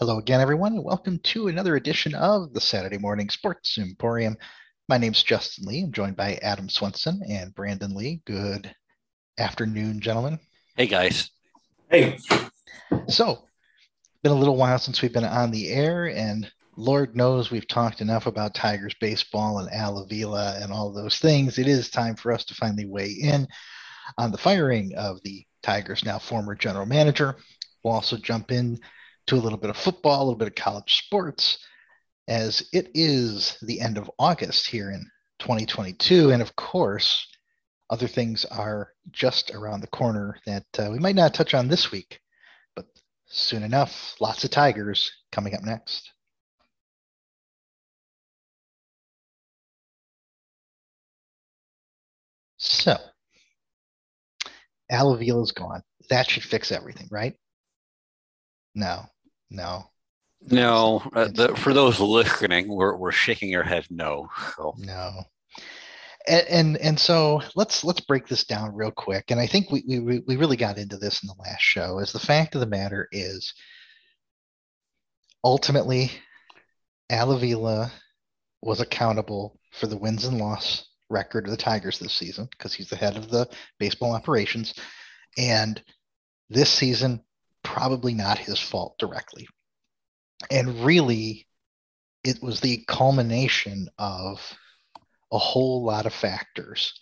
Hello again, everyone, and welcome to another edition of the Saturday Morning Sports Emporium. My name's Justin Lee. I'm joined by Adam Swenson and Brandon Lee. Good afternoon, gentlemen. Hey, guys. Hey. So, it's been a little while since we've been on the air, and Lord knows we've talked enough about Tigers baseball and Al Avila and all those things. It is time for us to finally weigh in on the firing of the Tigers' now former general manager. We'll also jump in to a little bit of football, a little bit of college sports, as it is the end of August here in 2022. And of course, other things are just around the corner that uh, we might not touch on this week, but soon enough, lots of Tigers coming up next. So, Al Avila is gone. That should fix everything, right? No, no. No, uh, the, for those listening, we're, we're shaking our head no. So. No. And, and, and so let's let's break this down real quick. And I think we, we we really got into this in the last show. Is the fact of the matter is ultimately Al Avila was accountable for the wins and loss record of the Tigers this season because he's the head of the baseball operations. And this season, probably not his fault directly. And really, it was the culmination of a whole lot of factors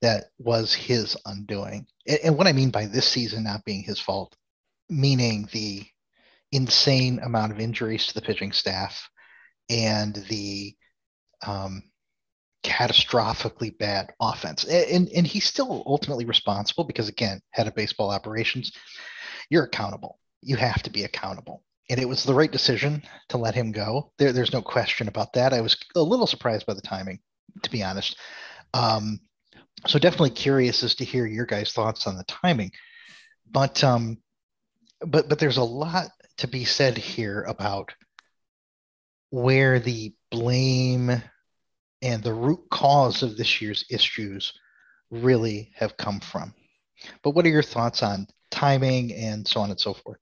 that was his undoing. And, and what I mean by this season not being his fault, meaning the insane amount of injuries to the pitching staff and the um, catastrophically bad offense. And, and he's still ultimately responsible because, again, head of baseball operations, you're accountable. You have to be accountable. And it was the right decision to let him go. There, there's no question about that. I was a little surprised by the timing, to be honest. Um, so definitely curious as to hear your guys' thoughts on the timing. But um, but but there's a lot to be said here about where the blame and the root cause of this year's issues really have come from. But what are your thoughts on timing and so on and so forth?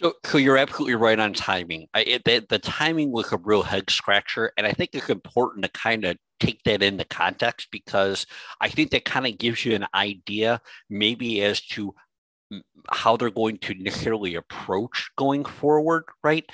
So, so you're absolutely right on timing. I, it, the, the timing was a real head scratcher, and I think it's important to kind of take that into context because I think that kind of gives you an idea, maybe as to how they're going to necessarily approach going forward, right?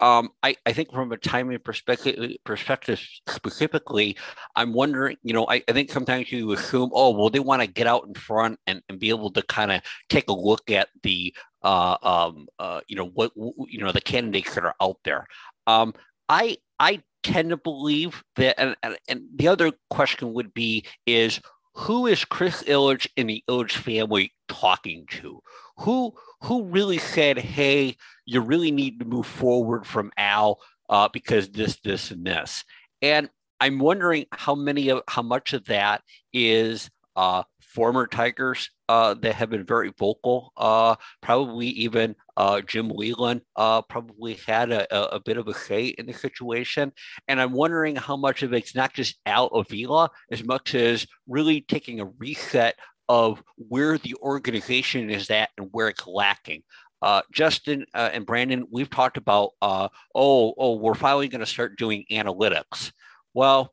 Um, I, I think from a timing perspective, perspective specifically, I'm wondering, you know, I, I think sometimes you assume, oh, well, they want to get out in front and, and be able to kind of take a look at the, uh, um, uh, you know, what, you know, the candidates that are out there. Um, I, I tend to believe that, and, and, and the other question would be, is who is Chris Ilitch and the Ilitch family talking to? Who, who really said, hey, you really need to move forward from Al uh, because this, this, and this. And I'm wondering how many of how much of that is uh, former Tigers uh, that have been very vocal. Uh, probably even uh, Jim Leyland uh, probably had a, a, bit of a say in the situation. And I'm wondering how much of it's not just Al Avila as much as really taking a reset of where the organization is at and where it's lacking. Uh, Justin uh, and Brandon, we've talked about, uh, oh, oh, we're finally going to start doing analytics. Well,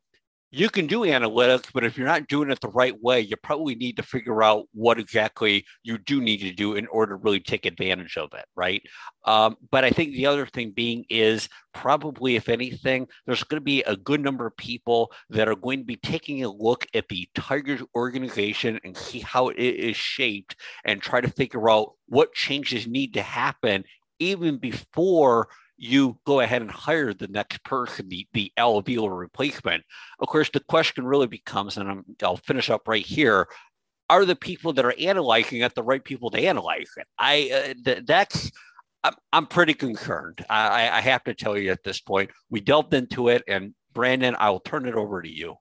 you can do analytics, but if you're not doing it the right way, you probably need to figure out what exactly you do need to do in order to really take advantage of it, right? Um, but I think the other thing being is probably, if anything, there's going to be a good number of people that are going to be taking a look at the Tigers organization and see how it is shaped and try to figure out what changes need to happen even before you go ahead and hire the next person, the, the Al Avila replacement. Of course, the question really becomes, and i will finish up right here, are the people that are analyzing it the right people to analyze it? I uh, th- that's I'm, I'm pretty concerned. I, I have to tell you at this point. We delved into it, and Brandon, I will turn it over to you.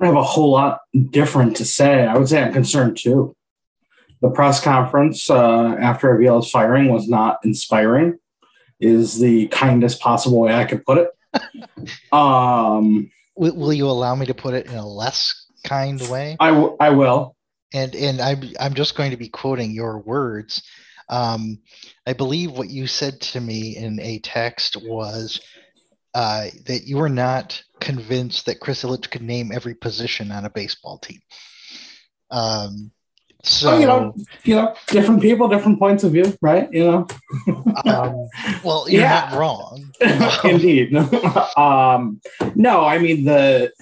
I have a whole lot different to say. I would say I'm concerned too. The press conference uh, after Avila's firing was not inspiring is the kindest possible way I could put it. um, will, will, you allow me to put it in a less kind way? I, w- I will. And and I'm I'm just going to be quoting your words. Um, I believe what you said to me in a text was uh, that you were not convinced that Chris Ilitch could name every position on a baseball team. Um, so Oh, you know, you know, different people, different points of view, right? You know. um, well, you're Yeah. not wrong. Indeed. um, no, I mean the.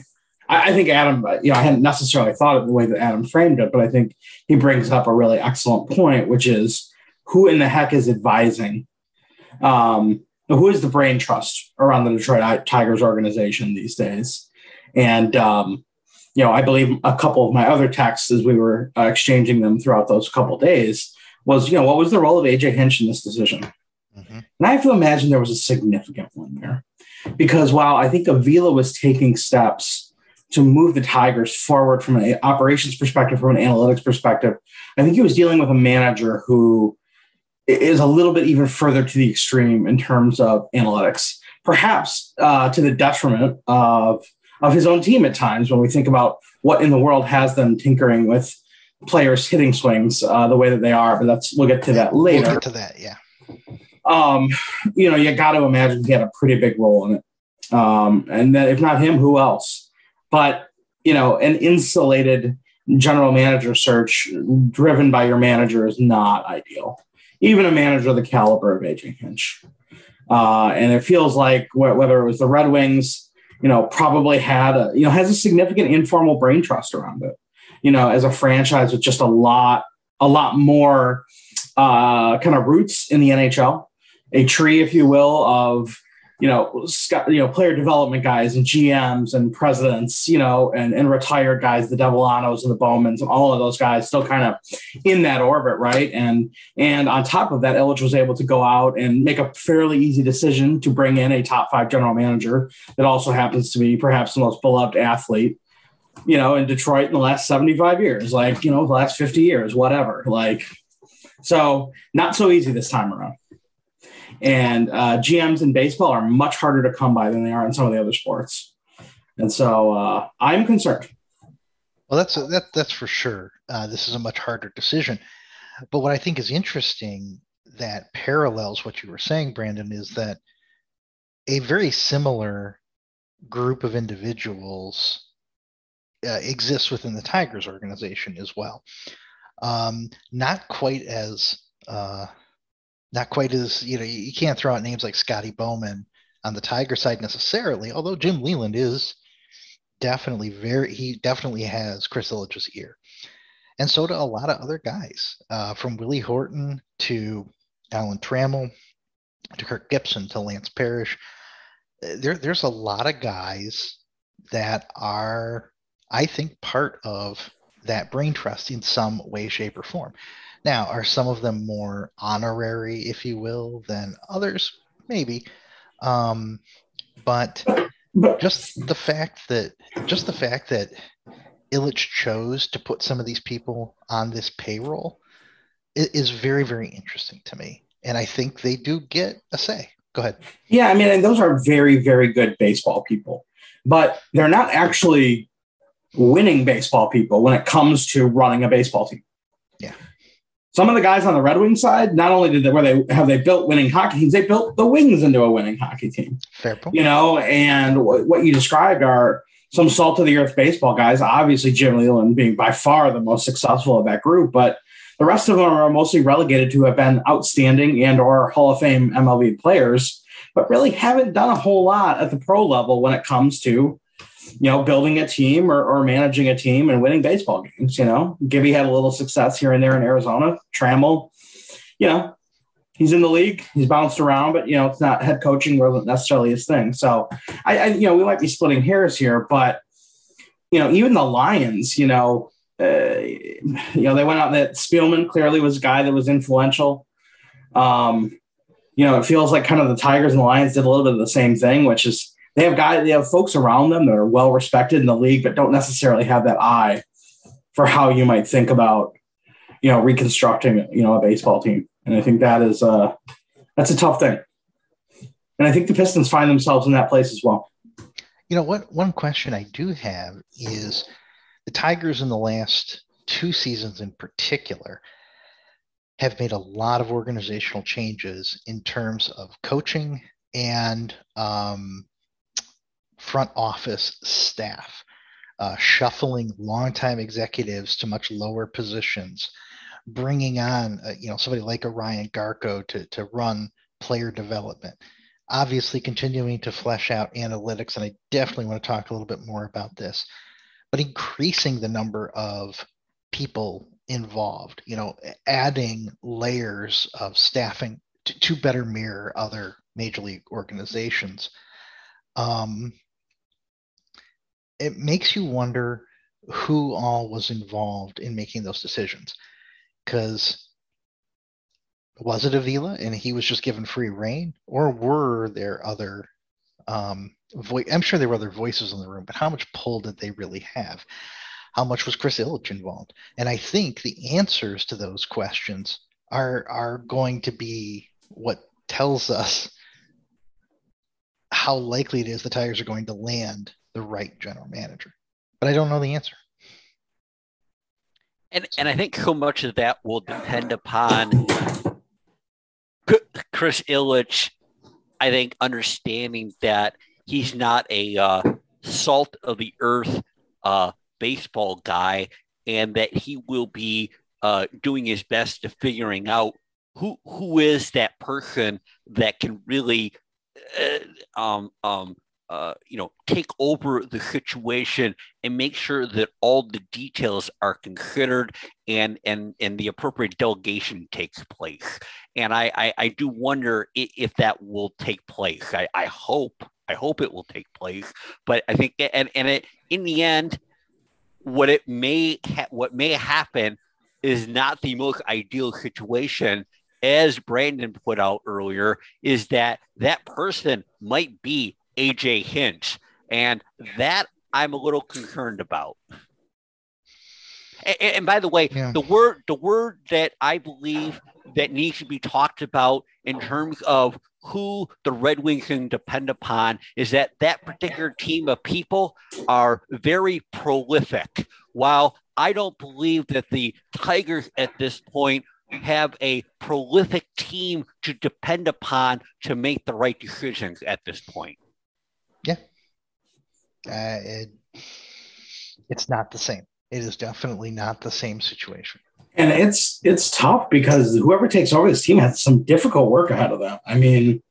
I, I think Adam. You know, I hadn't necessarily thought of the way that Adam framed it, but I think he brings up a really excellent point, which is who in the heck is advising? Um, who is the brain trust around the Detroit Tigers organization these days? And um, you know, I believe a couple of my other texts as we were uh, exchanging them throughout those couple of days was, you know, what was the role of AJ Hinch in this decision? Mhm. And I have to imagine there was a significant one there. Because while I think Avila was taking steps to move the Tigers forward from an operations perspective, from an analytics perspective, I think he was dealing with a manager who is a little bit even further to the extreme in terms of analytics, perhaps uh, to the detriment of, of his own team at times when we think about what in the world has them tinkering with players hitting swings uh, the way that they are. But that's we'll get to that later We'll get to that. Yeah. um, you know, you got to imagine he had a pretty big role in it. Um, and then if not him, who else? But, you know, an insulated general manager search driven by your manager is not ideal. Even a manager of the caliber of AJ Hinch. Uh, and it feels like wh- whether it was the Red Wings, you know, probably had a, you know, has a significant informal brain trust around it, you know, as a franchise with just a lot, a lot more uh, kind of roots in the NHL a tree, if you will, of you know, you know, player development guys and GMs and presidents, you know, and, and retired guys, the Devellanos and the Bowmans and all of those guys still kind of in that orbit, right? And and on top of that, Ilitch was able to go out and make a fairly easy decision to bring in a top five general manager that also happens to be perhaps the most beloved athlete, you know, in Detroit in the last 75 years, like, you know, the last 50 years, whatever. Like, so not so easy this time around. And uh, GMs in baseball are much harder to come by than they are in some of the other sports. And so uh, I'm concerned. Well, that's that that's for sure. Uh, this is a much harder decision. But what I think is interesting that parallels what you were saying, Brandon, is that a very similar group of individuals uh, exists within the Tigers organization as well. Um, not quite as uh, not quite as you know you, can't throw out names like Scotty Bowman on the Tiger side necessarily, although Jim Leyland is definitely very he definitely has Chris Ilitch's ear. And so do a lot of other guys, uh, from Willie Horton to Alan Trammell to Kirk Gibson to Lance Parrish. There, there's a lot of guys that are, I think, part of that brain trust in some way, shape, or form. Now, are some of them more honorary, if you will, than others? Maybe. Um, but just the fact that just the fact that Ilitch chose to put some of these people on this payroll is very very interesting to me, and I think they do get a say. Go ahead. yeah, I mean, and those are very, very good baseball people, but they're not actually winning baseball people when it comes to running a baseball team. Yeah. Some of the guys on the Red Wing side, not only did they where they have they built winning hockey teams, they built the Wings into a winning hockey team. Fair point. you know, and what, what you described are some salt of the earth baseball guys. Obviously, Jim Leyland being by far the most successful of that group, but the rest of them are mostly relegated to have been outstanding and or Hall of Fame MLB players, but really haven't done a whole lot at the pro level when it comes to, you know, building a team or, or managing a team and winning baseball games. You know, Gibby had a little success here and there in Arizona. Trammell, you know, he's in the league. He's bounced around, but you know, it's not head coaching wasn't necessarily his thing. So I, I you know, we might be splitting hairs here, but you know, even the Lions, you know, uh, you know, they went out that Spielman clearly was a guy that was influential. Um, you know, it feels like kind of the Tigers and the Lions did a little bit of the same thing, which is they have guys, they have folks around them that are well respected in the league, but don't necessarily have that eye for how you might think about, you know, reconstructing, you know, a baseball team. And I think that is uh that's a tough thing. And I think the Pistons find themselves in that place as well. You know what? One question I do have is the Tigers in the last two seasons in particular have made a lot of organizational changes in terms of coaching and um, front office staff, uh, shuffling longtime executives to much lower positions, bringing on uh, you know somebody like a Ryan Garko to to run player development. Obviously, continuing to flesh out analytics, and I definitely want to talk a little bit more about this, but increasing the number of people involved, you know, adding layers of staffing to, to better mirror other major league organizations. Um, it makes you wonder who all was involved in making those decisions. Because was it Avila and he was just given free rein, or were there other um, voice? I'm sure there were other voices in the room, but how much pull did they really have? how much was Chris Ilitch involved? And I think the answers to those questions are are going to be what tells us how likely it is the Tigers are going to land the right general manager. But I don't know the answer. And and I think so much of that will depend upon Chris Ilitch. I think understanding that he's not a uh, salt of the earth uh, baseball guy and that he will be uh, doing his best to figuring out who who is that person that can really uh, um, um, uh, you know take over the situation and make sure that all the details are considered and and and the appropriate delegation takes place. And i i, I do wonder if, that will take place. I, I hope i hope it will take place but i think and and it in the end what it may ha- what may happen is not the most ideal situation as brandon put out earlier is that that person might be aj hinch and that i'm a little concerned about and, and by the way yeah. the word the word that i believe that needs to be talked about in terms of who the Red Wings can depend upon is that that particular team of people are very prolific. While I don't believe that the Tigers at this point have a prolific team to depend upon to make the right decisions at this point. Yeah. Uh, it, it's not the same. It is definitely not the same situation and it's it's tough because whoever takes over this team has some difficult work ahead of them. I mean,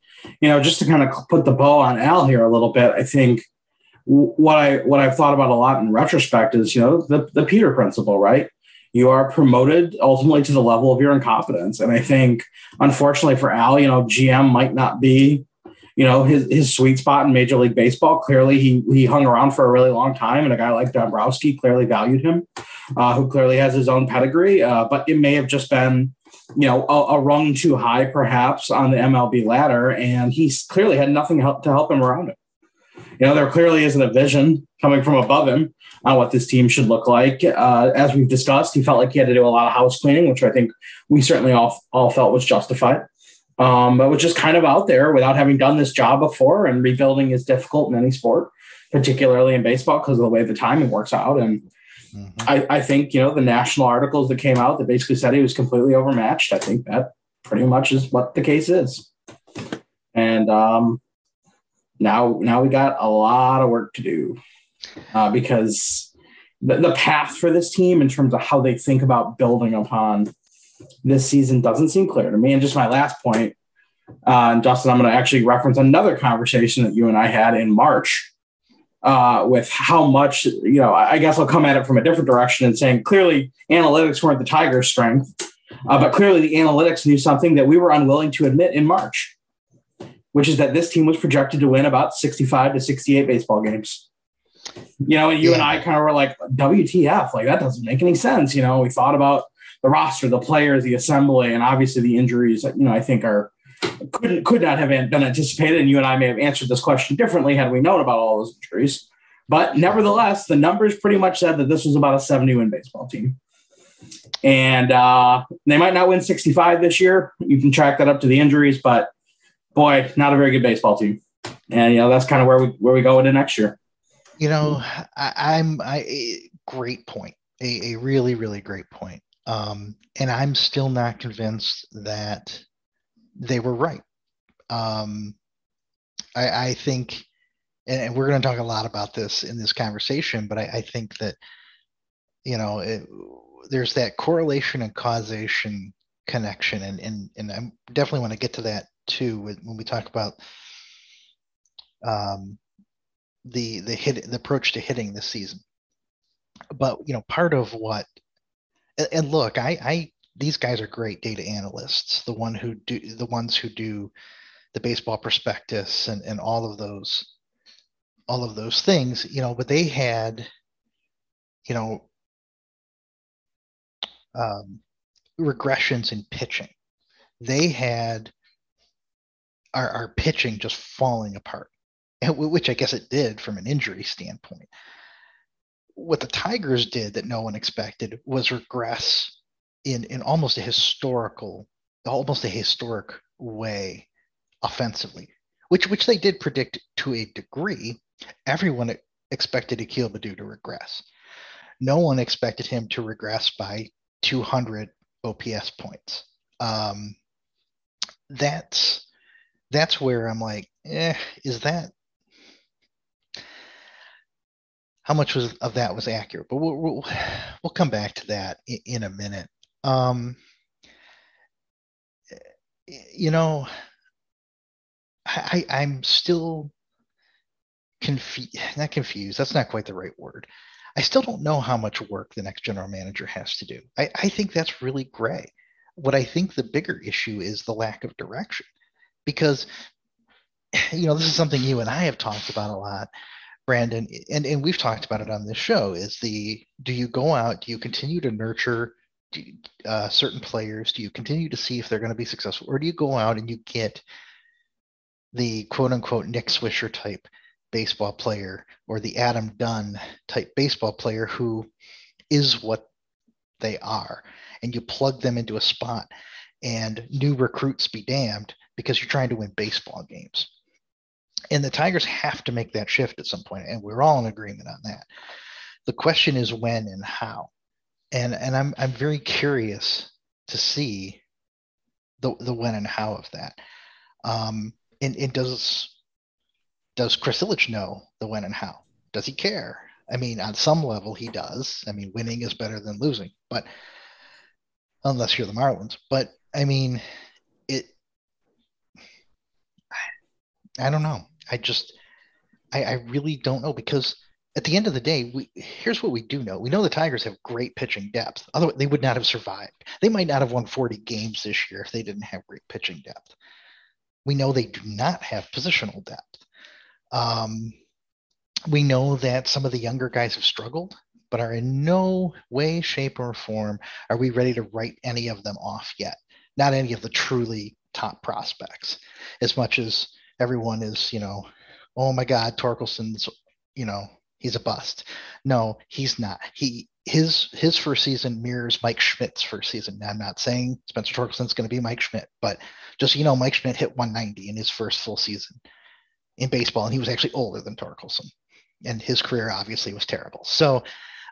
you know, just to kind of put the bow on Al here a little bit, I think what I what I've thought about a lot in retrospect is you know the the Peter principle, right? You are promoted ultimately to the level of your incompetence, and I think unfortunately for Al, you know, GM might not be you know his his sweet spot in Major League Baseball. Clearly, he he hung around for a really long time, and a guy like Dombrowski clearly valued him, uh, who clearly has his own pedigree. Uh, but it may have just been you know a, a, rung too high, perhaps on the MLB ladder, and he clearly had nothing help, to help him around it. You know, there clearly isn't a vision coming from above him on what this team should look like. Uh, as we've discussed, he felt like he had to do a lot of house cleaning, which I think we certainly all all felt was justified um, but was just kind of out there without having done this job before. And rebuilding is difficult in any sport, particularly in baseball, because of the way the timing works out. And mm-hmm. I, I, think, you know, the national articles that came out that basically said he was completely overmatched, I think that pretty much is what the case is. And um, now, now we got a lot of work to do uh, because the, the path for this team in terms of how they think about building upon this season doesn't seem clear to me. And just my last point, uh, and Dustin, I'm going to actually reference another conversation that you and I had in March uh, with how much, you know, I guess I'll come at it from a different direction and saying clearly analytics weren't the Tigers' strength, uh, but clearly the analytics knew something that we were unwilling to admit in March, which is that this team was projected to win about 65 to 68 baseball games. You know, and you yeah. and I kind of were like, WTF, like that doesn't make any sense. You know, we thought about the roster, the players, the assembly, and obviously the injuries. You know, I think are couldn't could not have been anticipated. And you and I may have answered this question differently had we known about all those injuries. But nevertheless, the numbers pretty much said that this was about a 70 win baseball team. And uh, they might not win 65 this year. You can track that up to the injuries, but boy, not a very good baseball team. And you know that's kind of where we where we go into next year. You know, I, I'm I great point. A, a really really great point. Um, and I'm still not convinced that they were right. Um, I, I think, and, and we're going to talk a lot about this in this conversation, but I, I think that, you know, it, there's that correlation and causation connection. And, and, and I definitely want to get to that too when we talk about um, the, the hit, the approach to hitting this season. But, you know, part of what, and, and look, I, I, these guys are great data analysts, the one who do the ones who do the baseball prospectus and, and all of those all of those things, you know, but they had, you know, um, regressions in pitching. They had our, our pitching just falling apart, which I guess it did from an injury standpoint. What the Tigers did that no one expected was regress in, in almost a historical, almost a historic way offensively, which which they did predict to a degree. Everyone expected Akil Baddoo to regress. No one expected him to regress by 200 OPS points. Um, that's that's where I'm like, eh, is that how much was of that was accurate? But we'll we'll, we'll come back to that in, in a minute. Um, you know, I, I'm still confused. Not confused. That's not quite the right word. I still don't know how much work the next general manager has to do. I, I think that's really gray. What I think the bigger issue is the lack of direction, because you know this is something you and I have talked about a lot, Brandon, and and we've talked about it on this show. Is the do you go out? Do you continue to nurture uh, certain players? Do you continue to see if they're going to be successful, or do you go out and you get the quote unquote Nick Swisher type baseball player or the Adam Dunn type baseball player who is what they are. And you plug them into a spot and new recruits be damned because you're trying to win baseball games. And the Tigers have to make that shift at some point, and we're all in agreement on that. The question is when and how. And and I'm I'm very curious to see the the when and how of that. Um, and, and does does Chris Ilitch know the when and how? Does he care? I mean, on some level, he does. I mean, winning is better than losing, but unless you're the Marlins. But I mean, it. I don't know. I just, I, I really don't know because at the end of the day, we here's what we do know. We know the Tigers have great pitching depth. Otherwise, they would not have survived. They might not have won 40 games this year if they didn't have great pitching depth. We know they do not have positional depth. Um, we know that some of the younger guys have struggled, but are in no way, shape, or form are we ready to write any of them off yet. Not any of the truly top prospects, as much as everyone is, you know, oh my God, Torkelson's, you know, he's a bust. No, he's not. He his his first season mirrors Mike Schmidt's first season. I'm not saying Spencer Torkelson's going to be Mike Schmidt, but just you know, Mike Schmidt hit 190 in his first full season in baseball, and he was actually older than Torkelson, and his career obviously was terrible. So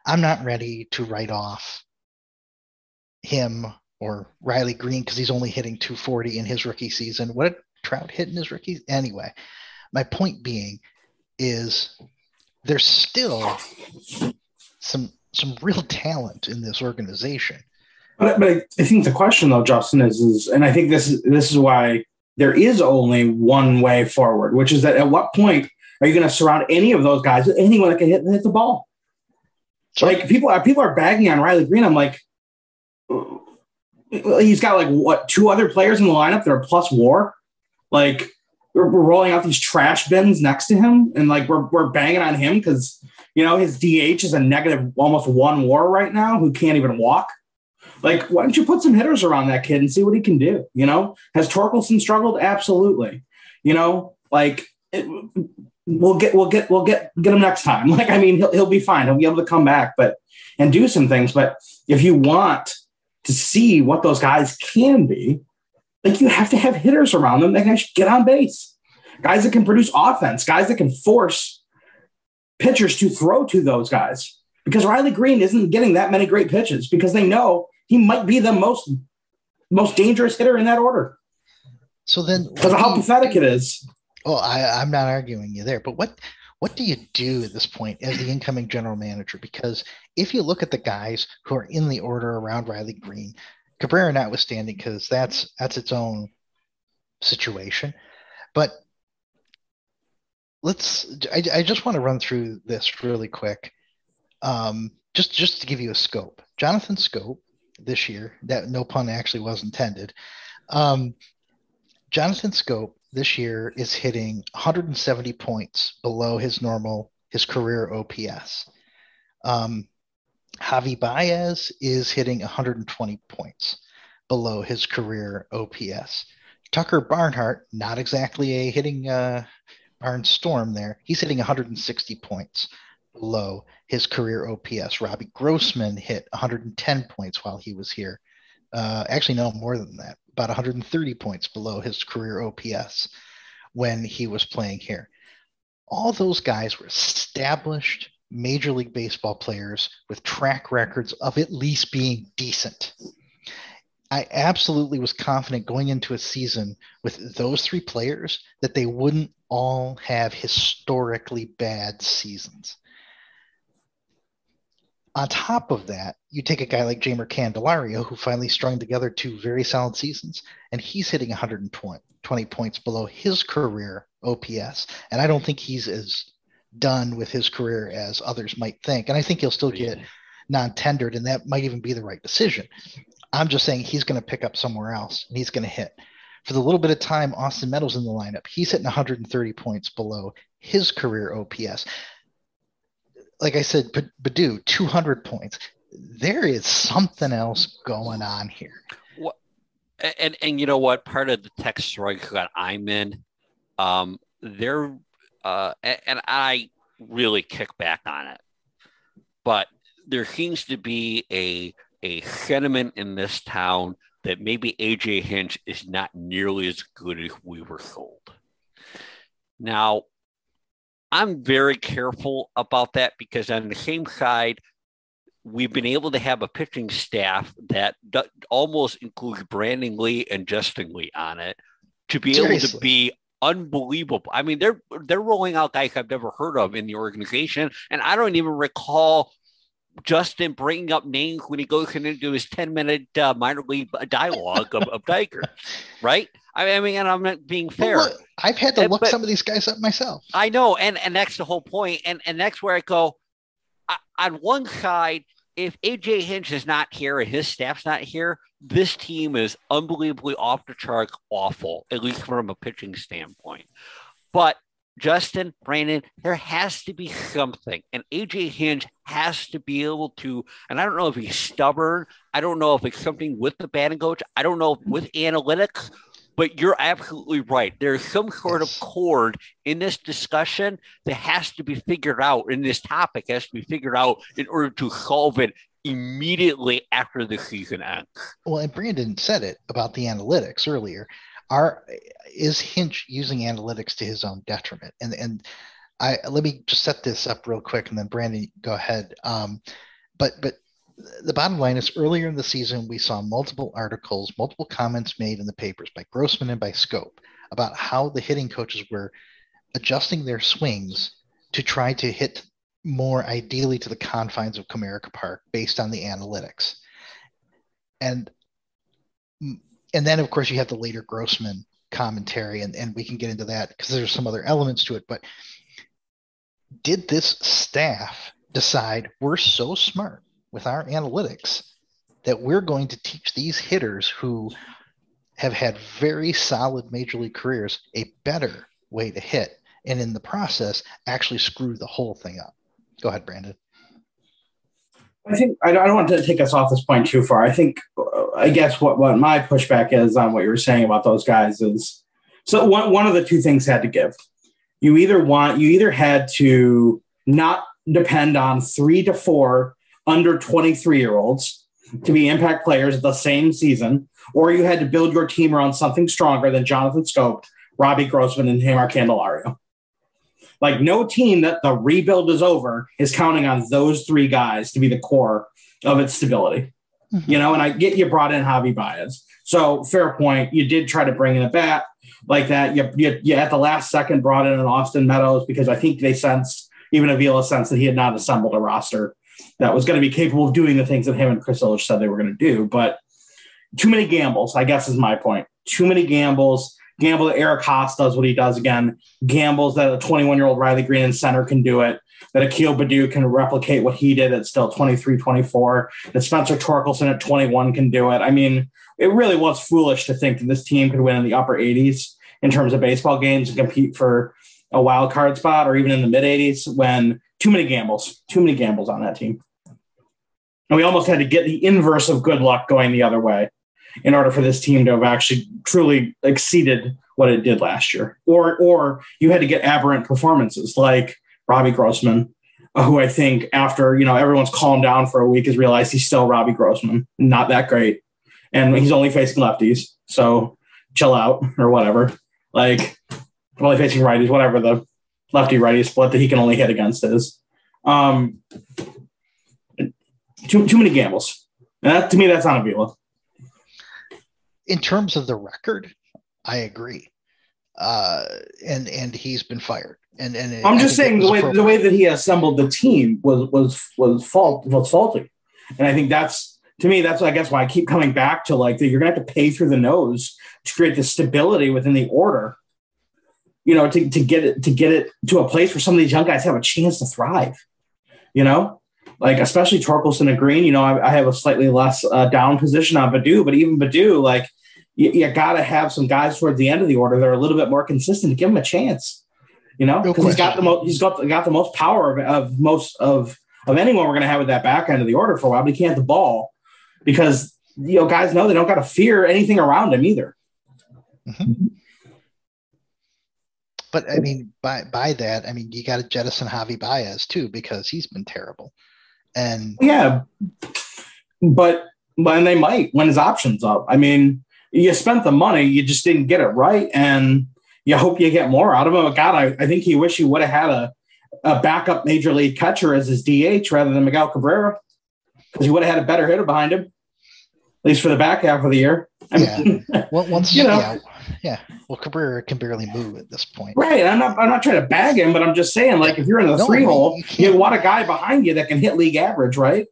I'm not ready to write off him or Riley Greene because he's only hitting 240 in his rookie season. What Trout hitting in his rookie? Anyway, my point being is there's still some some real talent in this organization but, but I think the question though, Justin, is, is and I think this is this is why there is only one way forward, which is that at what point are you going to surround any of those guys with anyone that can hit, hit the ball? Sure. Like people are people are bagging on Riley Greene. I'm like, uh, he's got like what two other players in the lineup that are plus WAR. Like we're, we're rolling out these trash bins next to him, and like we're we're banging on him because you know his DH is a negative almost one WAR right now, who can't even walk. Like, why don't you put some hitters around that kid and see what he can do? You know, has Torkelson struggled? Absolutely. You know, like it, we'll get we'll get we'll get get him next time. Like, I mean, he'll he'll be fine. He'll be able to come back, but and do some things. But if you want to see what those guys can be, like you have to have hitters around them that can get on base, guys that can produce offense, guys that can force pitchers to throw to those guys. Because Riley Greene isn't getting that many great pitches because they know he might be the most most dangerous hitter in that order. So then, because of how pathetic it is. Well, I, I'm not arguing you there, but what what do you do at this point as the incoming general manager? Because if you look at the guys who are in the order around Riley Greene, Cabrera notwithstanding, because that's that's its own situation. But let's. I, I just want to run through this really quick, um, just just to give you a scope. Jonathan Schoop this year. That no pun actually was intended. Um, Jonathan Schoop this year is hitting 170 points below his normal his career OPS. Um, Javi Baez is hitting 120 points below his career OPS. Tucker Barnhart, not exactly a hitting uh, barn storm there. He's hitting 160 points below his career OPS. Robbie Grossman hit 110 points while he was here. Uh, actually, no more than that, about 130 points below his career OPS when he was playing here. All those guys were established Major League Baseball players with track records of at least being decent. I absolutely was confident going into a season with those three players that they wouldn't all have historically bad seasons. On top of that, you take a guy like Jeimer Candelario, who finally strung together two very solid seasons, and he's hitting 120 points below his career OPS. And I don't think he's as done with his career as others might think. And I think he'll still get non tendered, and that might even be the right decision. I'm just saying he's going to pick up somewhere else and he's going to hit. For the little bit of time Austin Meadows in the lineup, he's hitting 130 points below his career OPS like I said, Baddoo, 200 points. There is something else going on here. What, and and you know what? Part of the text thread that I'm in, um, there, uh, and, and I really kick back on it, but there seems to be a a sentiment in this town that maybe AJ Hinch is not nearly as good as we were sold. Now, I'm very careful about that because on the same side, we've been able to have a pitching staff that d- almost includes Brandon Lee and Justin Lee on it to be Seriously. able to be unbelievable. I mean, they're they're rolling out guys I've never heard of in the organization, and I don't even recall Justin bringing up names when he goes into his ten minute uh, minor league dialogue of, of Tiger, right? I mean, and I'm not being fair. Look, I've had to look but, some of these guys up myself. I know, and and that's the whole point, and and that's where I go. I, on one side, if AJ Hinch is not here and his staff's not here, this team is unbelievably off the chart awful, at least from a pitching standpoint. But Justin, Brandon, there has to be something. And AJ Hinch has to be able to, and I don't know if he's stubborn. I don't know if it's something with the batting coach. I don't know with analytics, but you're absolutely right. There's some sort of chord in this discussion that has to be figured out, in this topic has to be figured out in order to solve it immediately after the season ends. Well, and Brandon said it about the analytics earlier. Are is Hinch using analytics to his own detriment? And and I let me just set this up real quick, and then Brandon, go ahead. Um, but but the bottom line is earlier in the season, we saw multiple articles, multiple comments made in the papers by Grossman and by Schoop about how the hitting coaches were adjusting their swings to try to hit more ideally to the confines of Comerica Park based on the analytics. And and then of course you have the later Grossman commentary and, and we can get into that because there's some other elements to it. But did this staff decide we're so smart with our analytics that we're going to teach these hitters who have had very solid major league careers a better way to hit and in the process actually screw the whole thing up go ahead brandon. I think i don't want to take us off this point too far. I think uh, i guess what, what my pushback is on what you were saying about those guys is so one, one of the two things had to give. You either want you either had to not depend on three to four under 23 year olds to be impact players the same season, or you had to build your team around something stronger than Jonathan Schoop, Robbie Grossman, and Jeimer Candelario. Like no team that the rebuild is over is counting on those three guys to be the core of its stability. Mm-hmm. You know, and I get you brought in Javi Baez. So fair point. You did try to bring in a bat like that. You, you, you at the last second brought in an Austin Meadows because I think they sensed, even Avila sensed that he had not assembled a roster that was going to be capable of doing the things that him and Chris Ilitch said they were going to do. But too many gambles, I guess, is my point. Too many gambles. Gamble that Eric Haase does what he does again. Gambles that a 21 year old Riley Greene in center can do it. That Akil Baddoo can replicate what he did at still 23, 24. That Spencer Torkelson at 21 can do it. I mean, it really was foolish to think that this team could win in the upper 80s in terms of baseball games and compete for a wild card spot or even in the mid 80s when too many gambles, too many gambles on that team. And we almost had to get the inverse of good luck going the other way in order for this team to have actually truly exceeded what it did last year. Or or you had to get aberrant performances like Robbie Grossman, who I think after, you know, everyone's calmed down for a week has realized he's still Robbie Grossman, not that great. And he's only facing lefties. So chill out or whatever. Like only facing righties, whatever the lefty righty split that he can only hit against is. Um, too too many gambles, and that to me that's on a Avila. In terms of the record, I agree, uh, and and he's been fired. And and I'm just saying the way the way that he assembled the team was was was fault was faulty, and I think that's to me that's I guess why I keep coming back to like that you're gonna have to pay through the nose to create the stability within the order you know, to, to get it to get it to a place where some of these young guys have a chance to thrive. You know, like especially Torkelson and Greene. You know, I, I have a slightly less uh, down position on Baddoo, but even Baddoo, like you, you got to have some guys towards the end of the order that are a little bit more consistent to give him a chance. You know, because he's got the most he's got got the most power of, of most of of anyone we're going to have at that back end of the order for a while. But he can't the ball because you know guys know they don't got to fear anything around him either. Mm-hmm. But I mean, by by that, I mean you got to jettison Javi Baez too because he's been terrible. And yeah, but when they might when his options up. I mean, you spent the money, you just didn't get it right, and you hope you get more out of him. God, I, I think he wish he would have had a a backup major league catcher as his DH rather than Miguel Cabrera because he would have had a better hitter behind him, at least for the back half of the year. I mean, yeah. well, once you know, yeah, yeah. Well, Cabrera can barely move at this point. Right. I'm not. I'm not trying to bag him, but I'm just saying, like, if you're in the no, three hole, you, you want a guy behind you that can hit league average, right?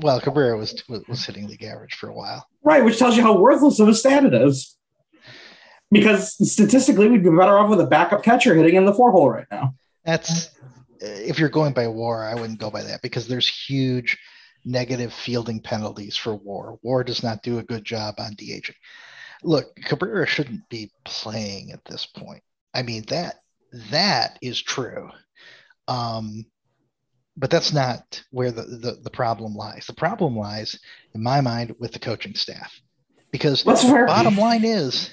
Well, Cabrera was was hitting league average for a while. Right, which tells you how worthless of a stat it is. Because statistically, we'd be better off with a backup catcher hitting in the four hole right now. That's if you're going by WAR, I wouldn't go by that because there's huge negative fielding penalties for WAR. WAR does not do a good job on DHing. Look, Cabrera shouldn't be playing at this point. I mean that that is true. Um, but that's not where the, the, the, problem lies. The problem lies, in my mind, with the coaching staff. Because the bottom line is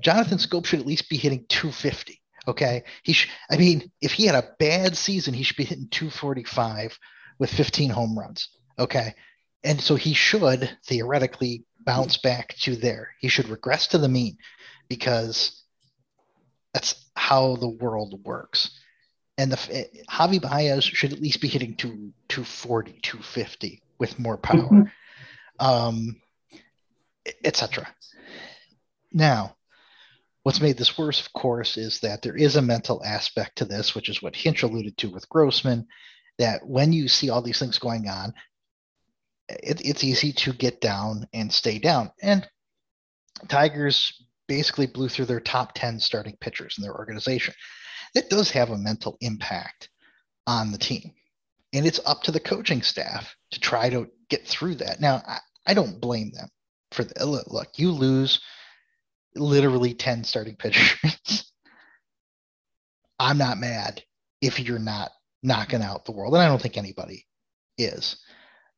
Jonathan Schoop should at least be hitting 250. Okay. He sh- I mean, if he had a bad season, he should be hitting 245 with 15 home runs. Okay. And so he should theoretically bounce back to there. He should regress to the mean because that's how the world works. And the eh, Javi Baez should at least be hitting to 240, 250 with more power, mm-hmm. um, etc. Now, what's made this worse, of course, is that there is a mental aspect to this, which is what Hinch alluded to with Grossman. That when you see all these things going on, it, it's easy to get down and stay down. And Tigers basically blew through their top 10 starting pitchers in their organization. That does have a mental impact on the team. And it's up to the coaching staff to try to get through that. Now, I, I don't blame them for the look, you lose literally 10 starting pitchers. I'm not mad if you're not knocking out the world. And I don't think anybody is.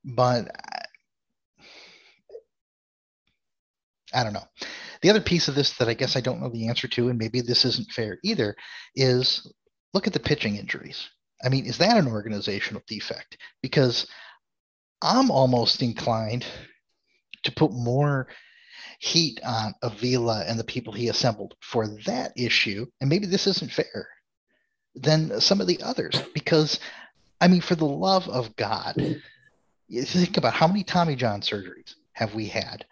But I don't know. The other piece of this that I guess I don't know the answer to, and maybe this isn't fair either, is look at the pitching injuries. I mean, is that an organizational defect? Because I'm almost inclined to put more heat on Avila and the people he assembled for that issue, and maybe this isn't fair, than some of the others. Because I mean, for the love of God, think about how many Tommy John surgeries have we had?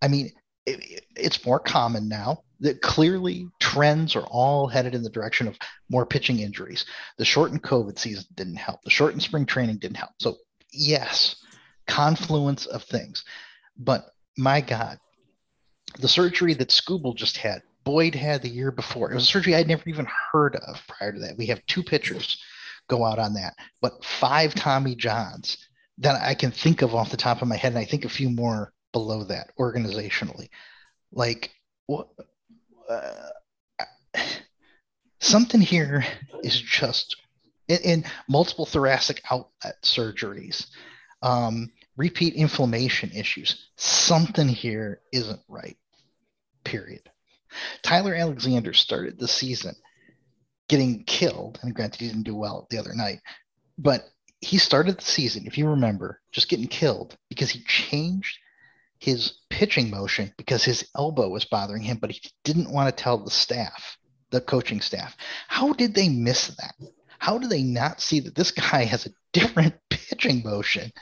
I mean, it, it's more common now that clearly trends are all headed in the direction of more pitching injuries. The shortened COVID season didn't help. The shortened spring training didn't help. So, yes, confluence of things. But my God, the surgery that Skubal just had, Boyd had the year before. It was a surgery I'd never even heard of prior to that. We have two pitchers go out on that, but five Tommy Johns that I can think of off the top of my head, and I think a few more below that organizationally. Like, what? Uh, something here is just in, in multiple thoracic outlet surgeries, um, repeat inflammation issues. Something here isn't right. Period. Tyler Alexander started the season getting killed, and granted he didn't do well the other night, but he started the season, if you remember, just getting killed because he changed his pitching motion because his elbow was bothering him, but he didn't want to tell the staff, the coaching staff. How did they miss that? How do they not see that this guy has a different pitching motion?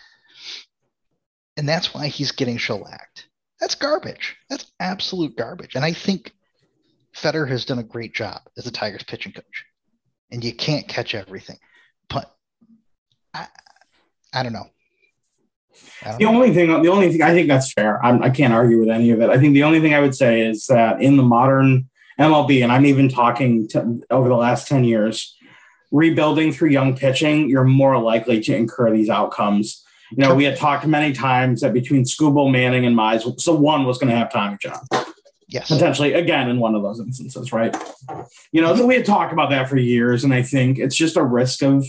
And that's why he's getting shellacked. That's garbage. That's absolute garbage. And I think Fetter has done a great job as a Tigers pitching coach. And you can't catch everything. But I, I don't know. The only thing, the only thing I think that's fair. I'm, I can not argue with any of it. I think the only thing I would say is that in the modern MLB, and I'm even talking to, over the last 10 years, rebuilding through young pitching, you're more likely to incur these outcomes. You know, we had talked many times that between Skubal, Manning, and Mize, so one was going to have Tommy John. Yes. Potentially, again, in one of those instances, right? You know, so we had talked about that for years, and I think it's just a risk of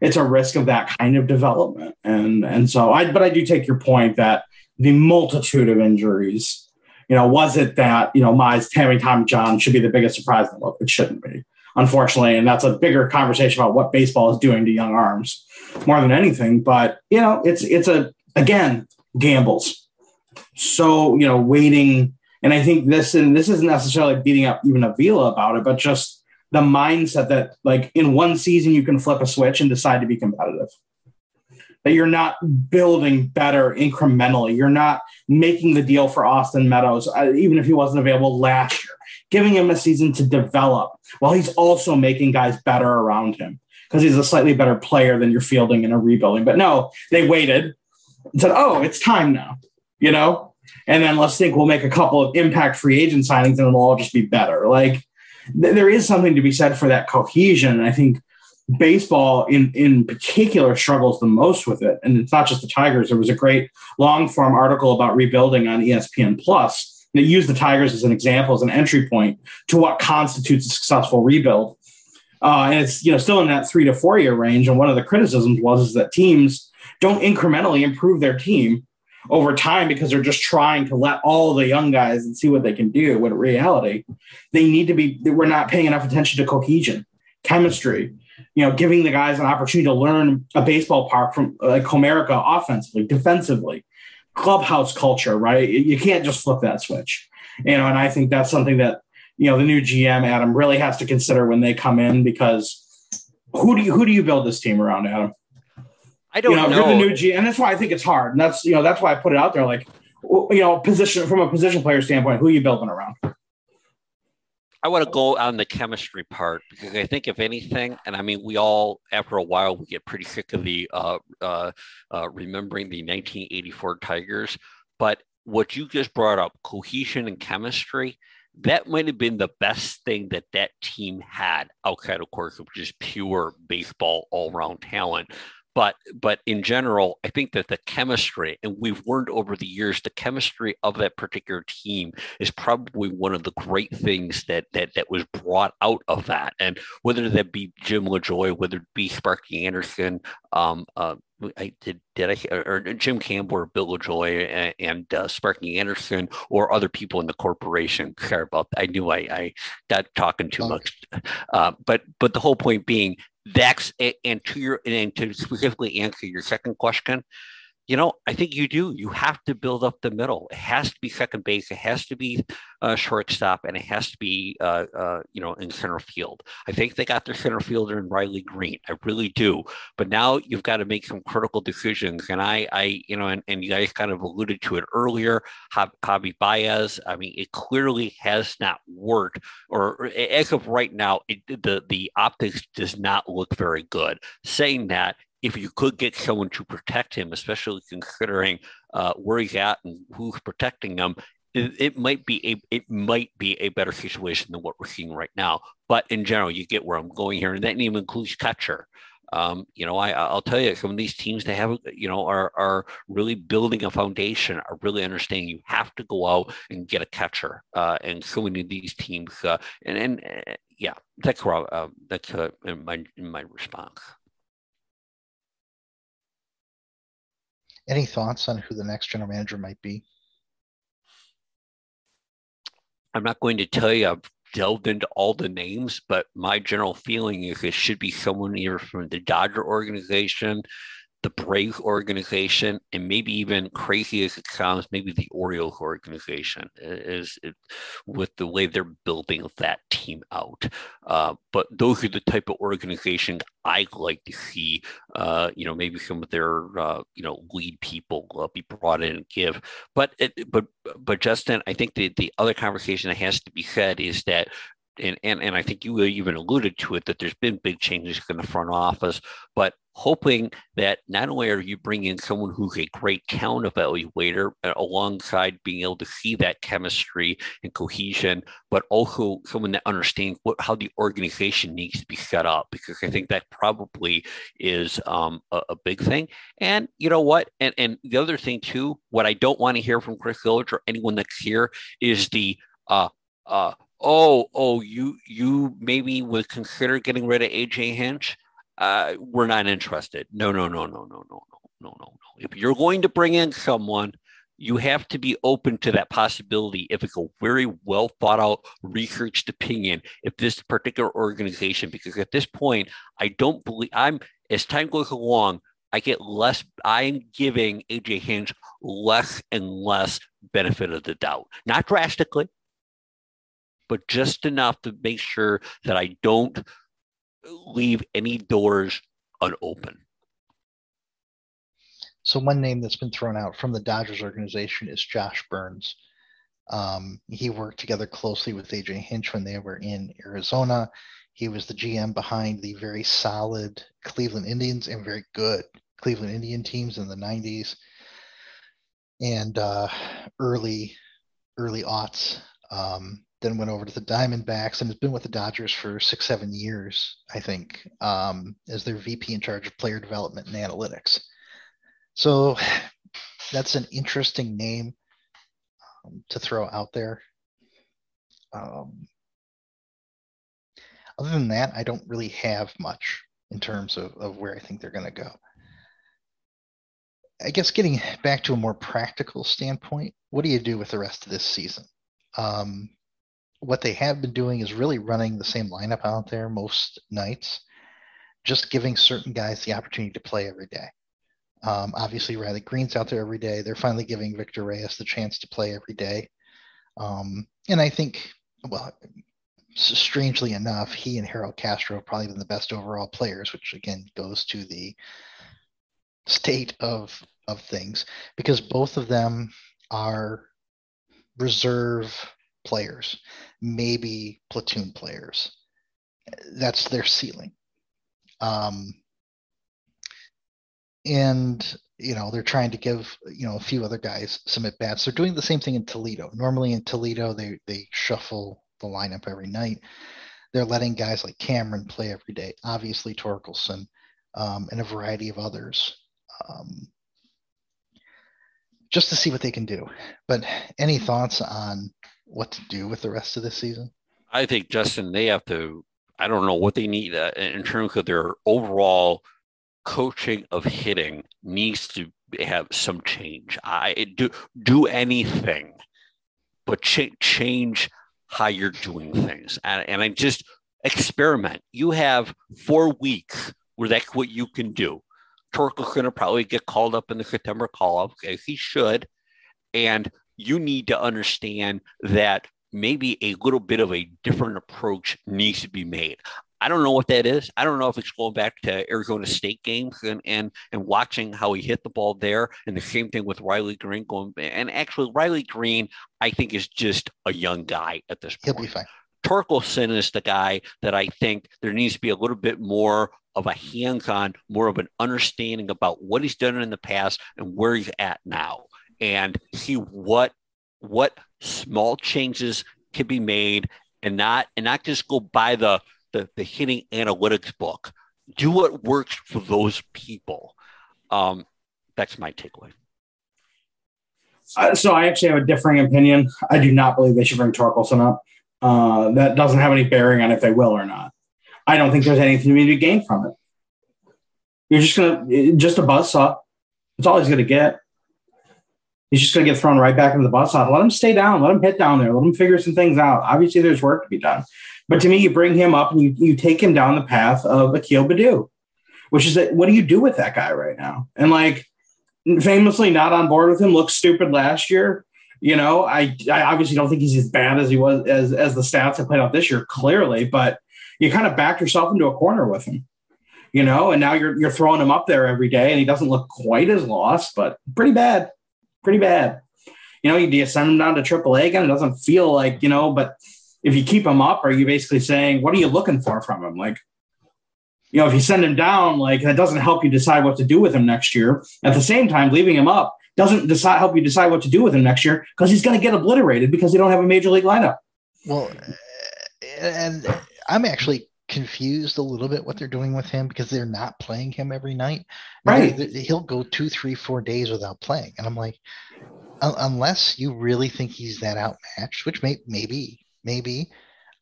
it's a risk of that kind of development. And and so I but I do take your point that the multitude of injuries, you know, was it that, you know, my Tammy Tom John should be the biggest surprise in the world? It shouldn't be, unfortunately. And that's a bigger conversation about what baseball is doing to young arms more than anything. But, you know, it's it's a again, gambles. So, you know, waiting and I think this and this isn't necessarily beating up even Avila about it, but just the mindset that like in one season you can flip a switch and decide to be competitive. That you're not building better incrementally. You're not making the deal for austin meadows uh, even if he wasn't available last year. Giving him a season to develop while he's also making guys better around him because he's a slightly better player than you're fielding in a rebuilding. But no they waited and said oh it's time now you know? And then let's think we'll make a couple of impact free agent signings and it'll all just be better. Like there is something to be said for that cohesion. And I think baseball in, in particular struggles the most with it. And it's not just the Tigers. There was a great long form article about rebuilding on ESPN Plus that used the Tigers as an example, as an entry point to what constitutes a successful rebuild. Uh, and it's you know still in that three to four year range. And one of the criticisms was is that teams don't incrementally improve their team over time because they're just trying to let all the young guys and see what they can do. When reality, they need to be. We're not paying enough attention to cohesion, chemistry. You know, giving the guys an opportunity to learn a baseball park from like Comerica offensively, defensively, clubhouse culture. Right? You can't just flip that switch. You know, and I think that's something that you know the new GM Adam really has to consider when they come in because who do you who do you build this team around, Adam? I don't you know. know. You're the new G, and that's why I think it's hard. And that's you know that's why I put it out there. Like you know, position from a position player standpoint, who are you building around? I want to go on the chemistry part because I think if anything, and I mean, we all after a while we get pretty sick of the uh, uh, uh, remembering the 1984 Tigers, but what you just brought up, cohesion and chemistry, that might have been the best thing that that team had outside, of course, of just pure baseball all around talent but but in general i think that the chemistry and we've learned over the years the chemistry of that particular team is probably one of the great things that that that was brought out of that and whether that be jim lajoie whether it be sparky anderson um, uh, I did did I or Jim Campbell or Bill Lajoie and, and uh, Sparky Anderson or other people in the corporation. Sorry about that. I knew I, I got talking too much. Uh, but but the whole point being that's and to your and to specifically answer your second question you know, I think you do. You have to build up the middle. It has to be second base. It has to be uh, shortstop, and it has to be, uh, uh, you know, in center field. I think they got their center fielder in Riley Greene. I really do. But now you've got to make some critical decisions. And I, I, you know, and, and you guys kind of alluded to it earlier. Javi Baez. I mean, it clearly has not worked, or as of right now, it, the the optics does not look very good. Saying that, if you could get someone to protect him, especially considering uh, where he's at and who's protecting him, it, it, might be a it might be a better situation than what we're seeing right now. But in general, you get where I'm going here, and that even includes catcher. Um, you know, I, I'll tell you, some of these teams they have, you know, are are really building a foundation, are really understanding you have to go out and get a catcher. Uh, and so many of these teams, uh, and and uh, yeah, that's where uh, that's uh, my my response. Any thoughts on who the next general manager might be? I'm not going to tell you I've delved into all the names, but my general feeling is it should be someone either from the Dodger organization, the Braves organization, and maybe even crazy as it sounds, maybe the Orioles organization is, with the way they're building that team out. Uh, but those are the type of organizations I'd like to see. Uh, you know, maybe some of their uh, you know lead people uh, be brought in and give. But it, but but Justin, I think the the other conversation that has to be said is that and, and, and I think you even alluded to it that there's been big changes in the front office, but hoping that not only are you bringing someone who's a great talent evaluator uh, alongside being able to see that chemistry and cohesion, but also someone that understands what, how the organization needs to be set up, because I think that probably is um, a, a, big thing. And you know what? And, and the other thing too, what I don't want to hear from Chris Ilitch or anyone that's here is the uh, uh, oh, oh, you you maybe would consider getting rid of AJ Hinch. Uh, we're not interested. No, no, no, no, no, no, no, no, no, no. If you're going to bring in someone, you have to be open to that possibility if it's a very well thought out researched opinion if this particular organization because at this point i don't believe i'm as time goes along i get less i'm giving aj hinch less and less benefit of the doubt not drastically but just enough to make sure that I don't leave any doors unopened. So one name that's been thrown out from the Dodgers organization is Josh Byrnes. Um, he worked together closely with AJ Hinch when they were in Arizona. He was the GM behind the very solid Cleveland Indians and very good Cleveland Indian teams in the 90s and uh, early early aughts. Um, then went over to the Diamondbacks and has been with the Dodgers for six, seven years, I think, um, as their VP in charge of player development and analytics. So that's an interesting name um, to throw out there. Um, other than that, I don't really have much in terms of, of where I think they're going to go. I guess getting back to a more practical standpoint, what do you do with the rest of this season? Um, what they have been doing is really running the same lineup out there most nights, just giving certain guys the opportunity to play every day. Um, obviously, Riley Greene's out there every day. They're finally giving Victor Reyes the chance to play every day. Um, and I think, well, strangely enough, he and Harold Castro have probably been the best overall players, which again goes to the state of of things because both of them are reserve players, maybe platoon players. That's their ceiling. Um, and you know they're trying to give you know a few other guys some at bats. They're doing the same thing in Toledo. Normally in Toledo they they shuffle the lineup every night. They're letting guys like Cameron play every day. Obviously Torkelson um, and a variety of others. Um, just to see what they can do. But any thoughts on what to do with the rest of the season? I think Justin, they have to. I don't know what they need uh, in terms of their overall coaching of hitting needs to have some change. I do do anything, but ch- change how you're doing things, and, and I just experiment. You have four weeks where that's what you can do Torkel's going to probably get called up in the September call up. Okay, he should. And you need to understand that maybe a little bit of a different approach needs to be made. I don't know what that is. I don't know if it's going back to Arizona State games and and and watching how he hit the ball there, and the same thing with Riley Greene going. And actually, Riley Greene, I think, is just a young guy at this point. He'll be fine. Torkelson is the guy that I think there needs to be a little bit more of a hands-on, more of an understanding about what he's done in the past and where he's at now, and see what what small changes can be made, and not and not just go by the the, the hitting analytics book. Do what works for those people. Um, that's my takeaway. Uh, so I actually have a differing opinion. I do not believe they should bring Torkelson up. Uh, that doesn't have any bearing on if they will or not. I don't think there's anything to be gained from it. You're just gonna just a buzz saw. That's all he's gonna get. He's just gonna get thrown right back into the bus saw. Let him stay down. Let him hit down there. Let him figure some things out. Obviously, there's work to be done. But to me, you bring him up and you, you take him down the path of Akil Baddoo, which is that what do you do with that guy right now? And like famously not on board with him, looked stupid last year. You know, I, I obviously don't think he's as bad as he was as as the stats have played out this year, clearly, but you kind of backed yourself into a corner with him. You know, and now you're you're throwing him up there every day, and he doesn't look quite as lost, but pretty bad, pretty bad. You know, do you send him down to AAA again? It doesn't feel like you know, but if you keep him up, are you basically saying, what are you looking for from him? Like, you know, if you send him down, like that doesn't help you decide what to do with him next year. At the same time, leaving him up doesn't decide help you decide what to do with him next year because he's going to get obliterated because they don't have a major league lineup. Well, and I'm actually confused a little bit what they're doing with him because they're not playing him every night. Right. He'll go two, three, four days without playing, and I'm like, unless you really think he's that outmatched, which may maybe maybe,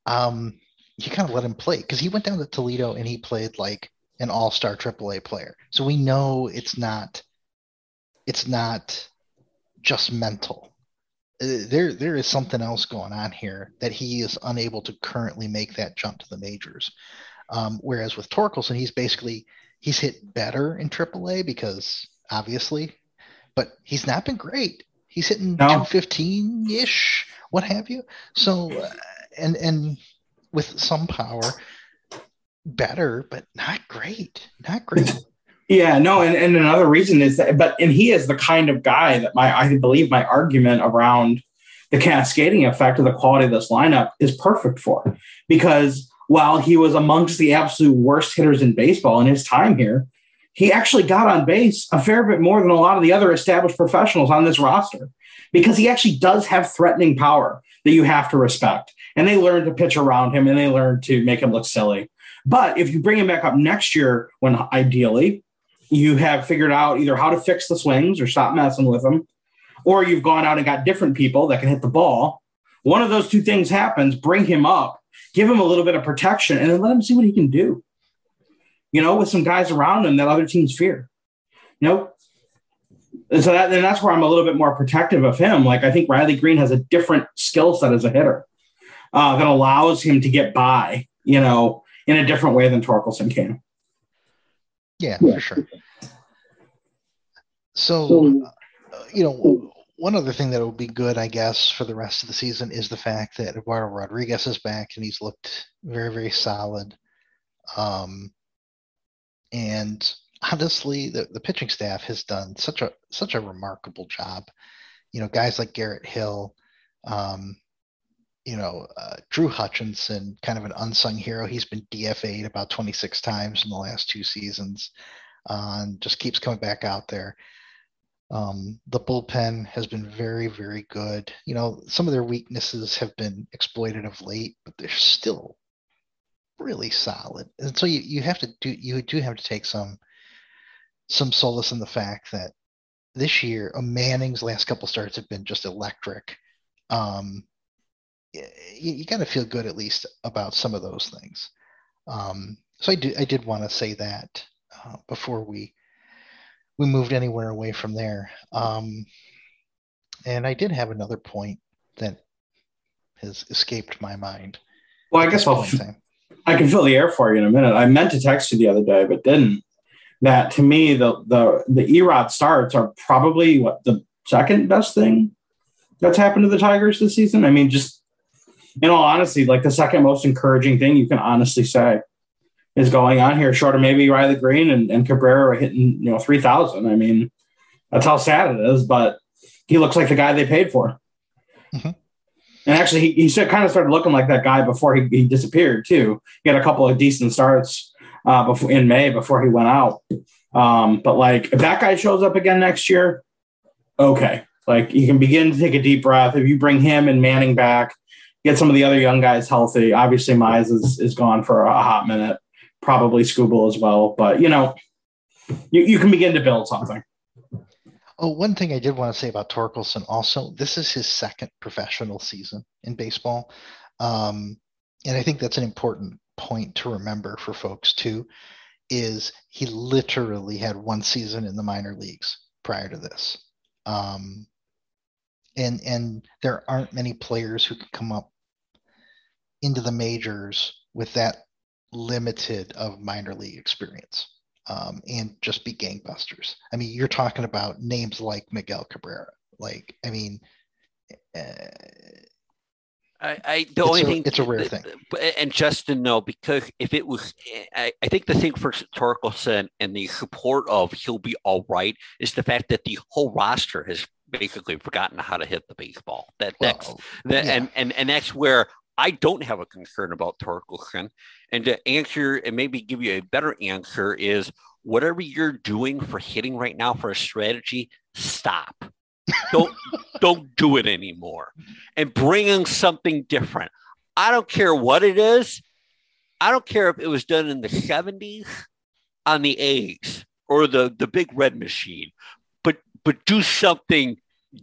um, you kind of let him play because he went down to Toledo and he played like an all-star AAA player. So we know it's not it's not just mental. Uh, there there is something else going on here that he is unable to currently make that jump to the majors. Um, whereas with Torkelson, he's basically he's hit better in AAA because obviously, but he's not been great. He's hitting no. 215 ish what have you. So, uh, and and with some power, better, but not great, not great. Yeah, no, and, and another reason is that, but and he is the kind of guy that my I believe my argument around the cascading effect of the quality of this lineup is perfect for, because while he was amongst the absolute worst hitters in baseball in his time here, he actually got on base a fair bit more than a lot of the other established professionals on this roster because he actually does have threatening power that you have to respect. And they learn to pitch around him and they learn to make him look silly. But if you bring him back up next year, when ideally you have figured out either how to fix the swings or stop messing with them, or you've gone out and got different people that can hit the ball, one of those two things happens, bring him up, give him a little bit of protection, and then let him see what he can do. You know, with some guys around him that other teams fear. You know, and so that, and that's where I'm a little bit more protective of him. Like I think Riley Greene has a different skill set as a hitter uh, that allows him to get by, you know, in a different way than Torkelson can. Yeah, yeah. for sure. So, uh, you know, one other thing that would be good, I guess, for the rest of the season is the fact that Eduardo Rodriguez is back and he's looked very, very solid. Um, and honestly, the, the pitching staff has done such a such a remarkable job. You know, guys like Garrett Hill, um, you know, uh, Drew Hutchison, kind of an unsung hero. He's been DFA'd about 26 times in the last two seasons, uh, and just keeps coming back out there. Um, the bullpen has been very, very good. You know, some of their weaknesses have been exploited of late, but they're still really solid. And so you, you have to do you do have to take some some solace in the fact that this year, uh, Manning's last couple starts have been just electric. Um, you, you got to feel good at least about some of those things. Um, so I did I did want to say that uh, before we we moved anywhere away from there. Um, and I did have another point that has escaped my mind. Well, I guess I'll, I can fill the air for you in a minute. I meant to text you the other day, but didn't that to me the the the Erod starts are probably what the second best thing that's happened to the Tigers this season. I mean, just in all honesty, like the second most encouraging thing you can honestly say is going on here, short of maybe Riley Greene and, and Cabrera hitting, you know, 3,000. I mean, that's how sad it is, but he looks like the guy they paid for. Mm-hmm. And actually, he, he kind of started looking like that guy before he, he disappeared, too. He had a couple of decent starts uh, before in May before he went out. Um, but like, if that guy shows up again next year, okay. Like, you can begin to take a deep breath. If you bring him and Manning back, get some of the other young guys healthy. Obviously, Mize is, is gone for a hot minute probably Skubal as well. But you know, you, you can begin to build something. Oh, one thing I did want to say about Torkelson also, this is his second professional season in baseball. Um, and I think that's an important point to remember for folks too, is he literally had one season in the minor leagues prior to this. Um, and and there aren't many players who can come up into the majors with that limited of minor league experience um, and just be gangbusters. I mean, you're talking about names like Miguel Cabrera. Like, I mean, uh, I, I the only a, thing it's a rare thing. And Justin, no, because if it was, I, I think the thing for Torkelson and the support of he'll be all right is the fact that the whole roster has basically forgotten how to hit the baseball. That that's well, that, yeah. and and and that's where I don't have a concern about Torkelson. And to answer and maybe give you a better answer is whatever you're doing for hitting right now for a strategy, stop. Don't don't do it anymore. And bring in something different. I don't care what it is. I don't care if it was done in the 70s on the A's or the, the big red machine, but but do something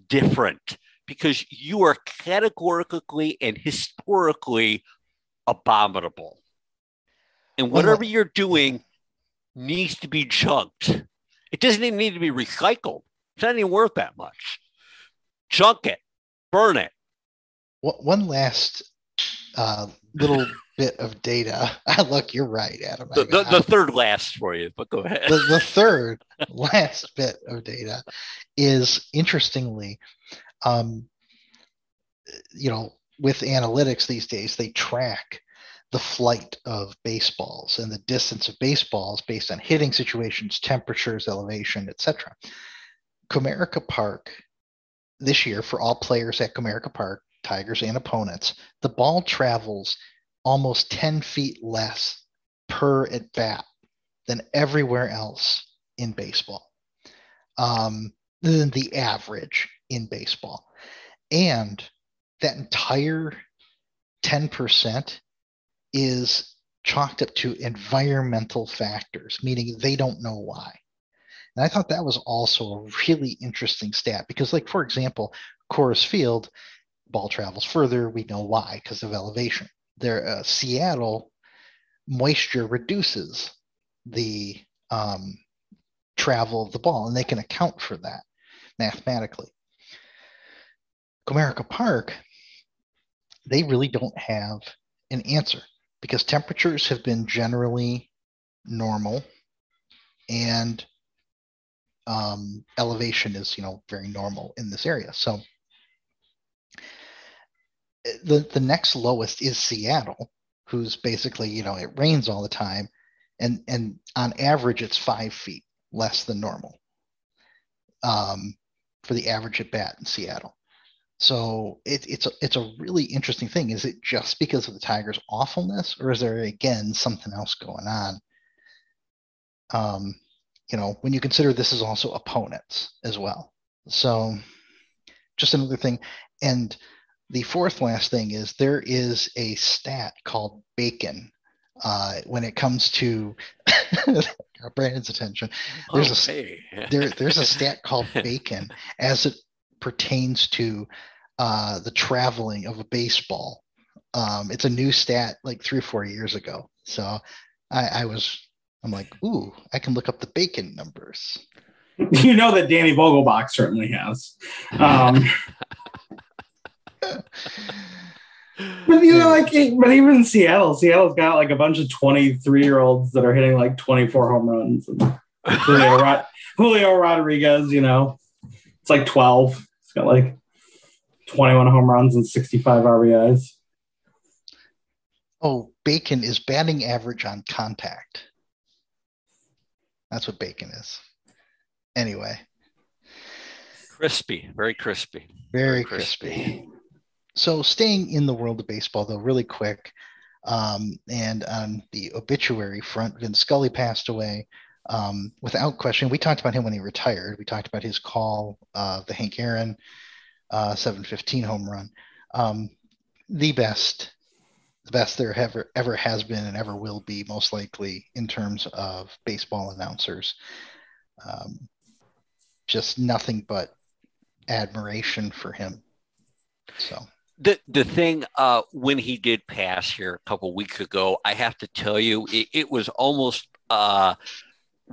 different because you are categorically and historically abominable. And whatever you're doing needs to be junked. It doesn't even need to be recycled. It's not even worth that much. Junk it, burn it. One last uh, little bit of data. Look, you're right, Adam. The, the, the, third last for you, but go ahead. The, the third last bit of data is interestingly um, you know, with analytics these days, they track the flight of baseballs and the distance of baseballs based on hitting situations, temperatures, elevation, etc. Comerica Park this year for all players at Comerica Park, Tigers and opponents, the ball travels almost 10 feet less per at bat than everywhere else in baseball, um, than the average in baseball. And that entire 10% is chalked up to environmental factors, meaning they don't know why. And I thought that was also a really interesting stat because, like, for example, Coors Field, ball travels further. We know why because of elevation. There, uh, Seattle, moisture reduces the um, travel of the ball, and they can account for that mathematically. Comerica Park, they really don't have an answer because temperatures have been generally normal and um, elevation is you know very normal in this area. So the the next lowest is seattle who's basically you know it rains all the time and and on average it's five feet less than normal um, for the average at bat in seattle so it, it's a, it's a really interesting thing. Is it just because of the Tigers' awfulness, or is there again something else going on? Um, you know, when you consider this is also opponents as well. So just another thing. And the fourth last thing is there is a stat called bacon uh, when it comes to Brandon's attention. There's a there, there's a stat called bacon as it pertains to uh, the traveling of a baseball. Um, it's a new stat like three or four years ago. So I, I was, I'm like, ooh, I can look up the bacon numbers. You know that Danny Vogelbach certainly has. Um, but you know, like, but even Seattle, Seattle's got like a bunch of 23 year olds that are hitting like 24 home runs. And Julio, Rod- Julio Rodriguez, you know, it's like 12. He's got like 21 home runs and 65 RBIs. Oh, Bacon is batting average on contact. That's what bacon is. Anyway, Crispy, very crispy. very crispy. So, staying in the world of baseball, though, really quick, um, and on the obituary front, Vin Scully passed away um, without question. We talked about him when he retired. We talked about his call, uh, the Hank Aaron uh, 715 home run. Um, the best, the best there ever ever has been and ever will be, most likely in terms of baseball announcers. Um, just nothing but admiration for him. So the the thing uh, when he did pass here a couple weeks ago, I have to tell you, it, it was almost uh,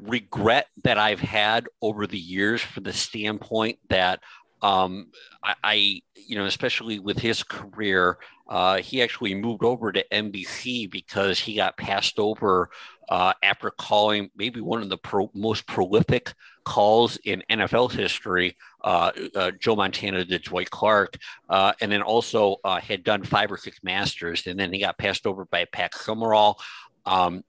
regret that I've had over the years, for the standpoint that um, I, I, you know, especially with his career, uh, he actually moved over to NBC because he got passed over uh, after calling maybe one of the pro- most prolific calls in NFL history, uh, uh, Joe Montana to Dwight Clark, uh, and then also uh, had done five or six Masters, and then he got passed over by Pat Summerall. Um,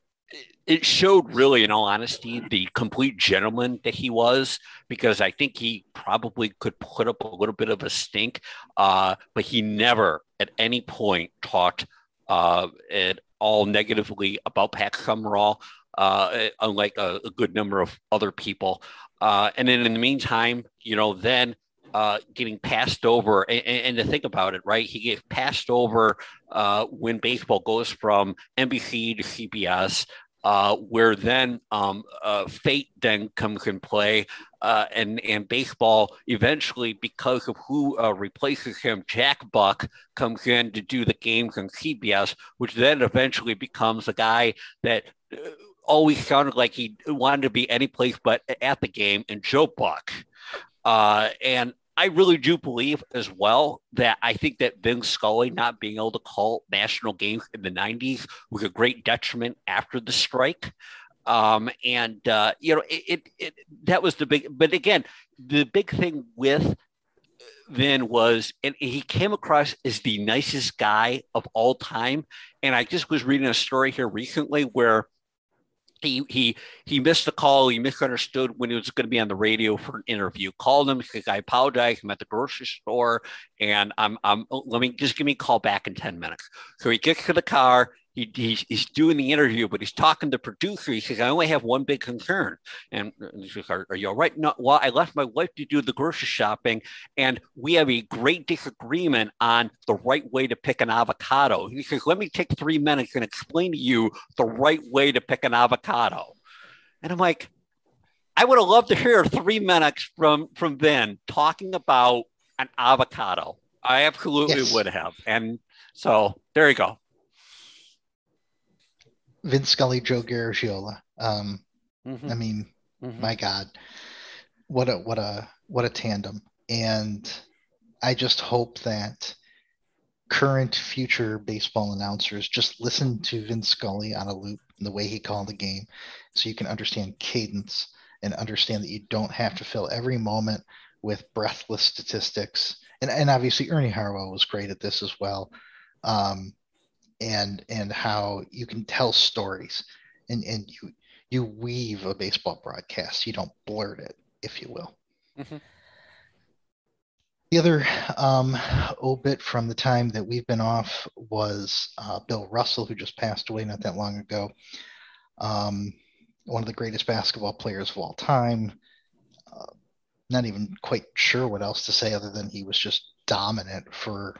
it showed really, in all honesty, the complete gentleman that he was, because I think he probably could put up a little bit of a stink, uh, but he never at any point talked uh, at all negatively about Pat Summerall, uh, unlike a, a, good number of other people. Uh, and then in the meantime, you know, then uh, getting passed over. And, and, to think about it, right? He gets passed over uh, when baseball goes from NBC to CBS uh, where then um, fate then comes in play, uh, and and baseball eventually, because of who uh, replaces him, Jack Buck comes in to do the games on CBS, which then eventually becomes a guy that uh, always sounded like he wanted to be any place but at the game, and Joe Buck. Uh, and I really do believe as well that I think that Vin Scully not being able to call national games in the 90s was a great detriment after the strike. Um, and, uh, you know, it, it, it, that was the big, but again, the big thing with Vin was, and he came across as the nicest guy of all time. And I just was reading a story here recently where he he he missed the call. He misunderstood when he was going to be on the radio for an interview. Called him. I apologize. I'm at the grocery store, and I'm I'm. Let me just give me a call back in ten minutes. So he gets to the car he, he's, he's doing the interview, but he's talking to producer. He says, I only have one big concern. And he says, are, are, you all right? No, well, I left my wife to do the grocery shopping, and we have a great disagreement on the right way to pick an avocado. He says, Let me take three minutes and explain to you the right way to pick an avocado. And I'm like, I would have loved to hear three minutes from from Ben talking about an avocado. I absolutely yes. would have. And so there you go. Vin Scully, Joe Garagiola. Um, mm-hmm. I mean, mm-hmm. my God, what a what a what a tandem! And I just hope that current, future baseball announcers just listen to Vin Scully on a loop and the way he called the game, so you can understand cadence and understand that you don't have to fill every moment with breathless statistics. And and obviously Ernie Harwell was great at this as well. Um, and and how you can tell stories and and you you weave a baseball broadcast. You don't blurt it if you will. Mm-hmm. the other um, obit from the time that we've been off was uh, bill russell who just passed away not that long ago. Um, one of the greatest basketball players of all time. Uh, not even quite sure what else to say other than he was just dominant for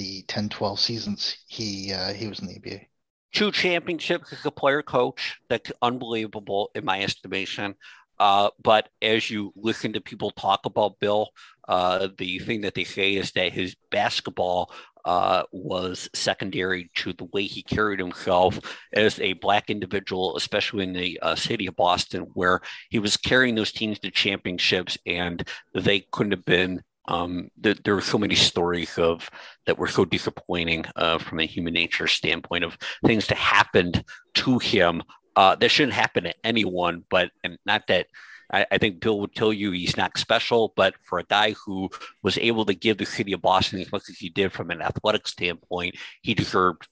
the 10 12 seasons he uh, he was in the NBA. Two championships as a player coach. That's unbelievable in my estimation. Uh, but as you listen to people talk about Bill, uh, the thing that they say is that his basketball uh, was secondary to the way he carried himself as a black individual, especially in the uh, city of Boston, where he was carrying those teams to championships, and they couldn't have been um, th- there were so many stories of that were so disappointing uh, from a human nature standpoint of things that happened to him Uh, that shouldn't happen to anyone, but and not that I, I, think Bill would tell you he's not special, but for a guy who was able to give the city of Boston as much as he did from an athletic standpoint, he deserved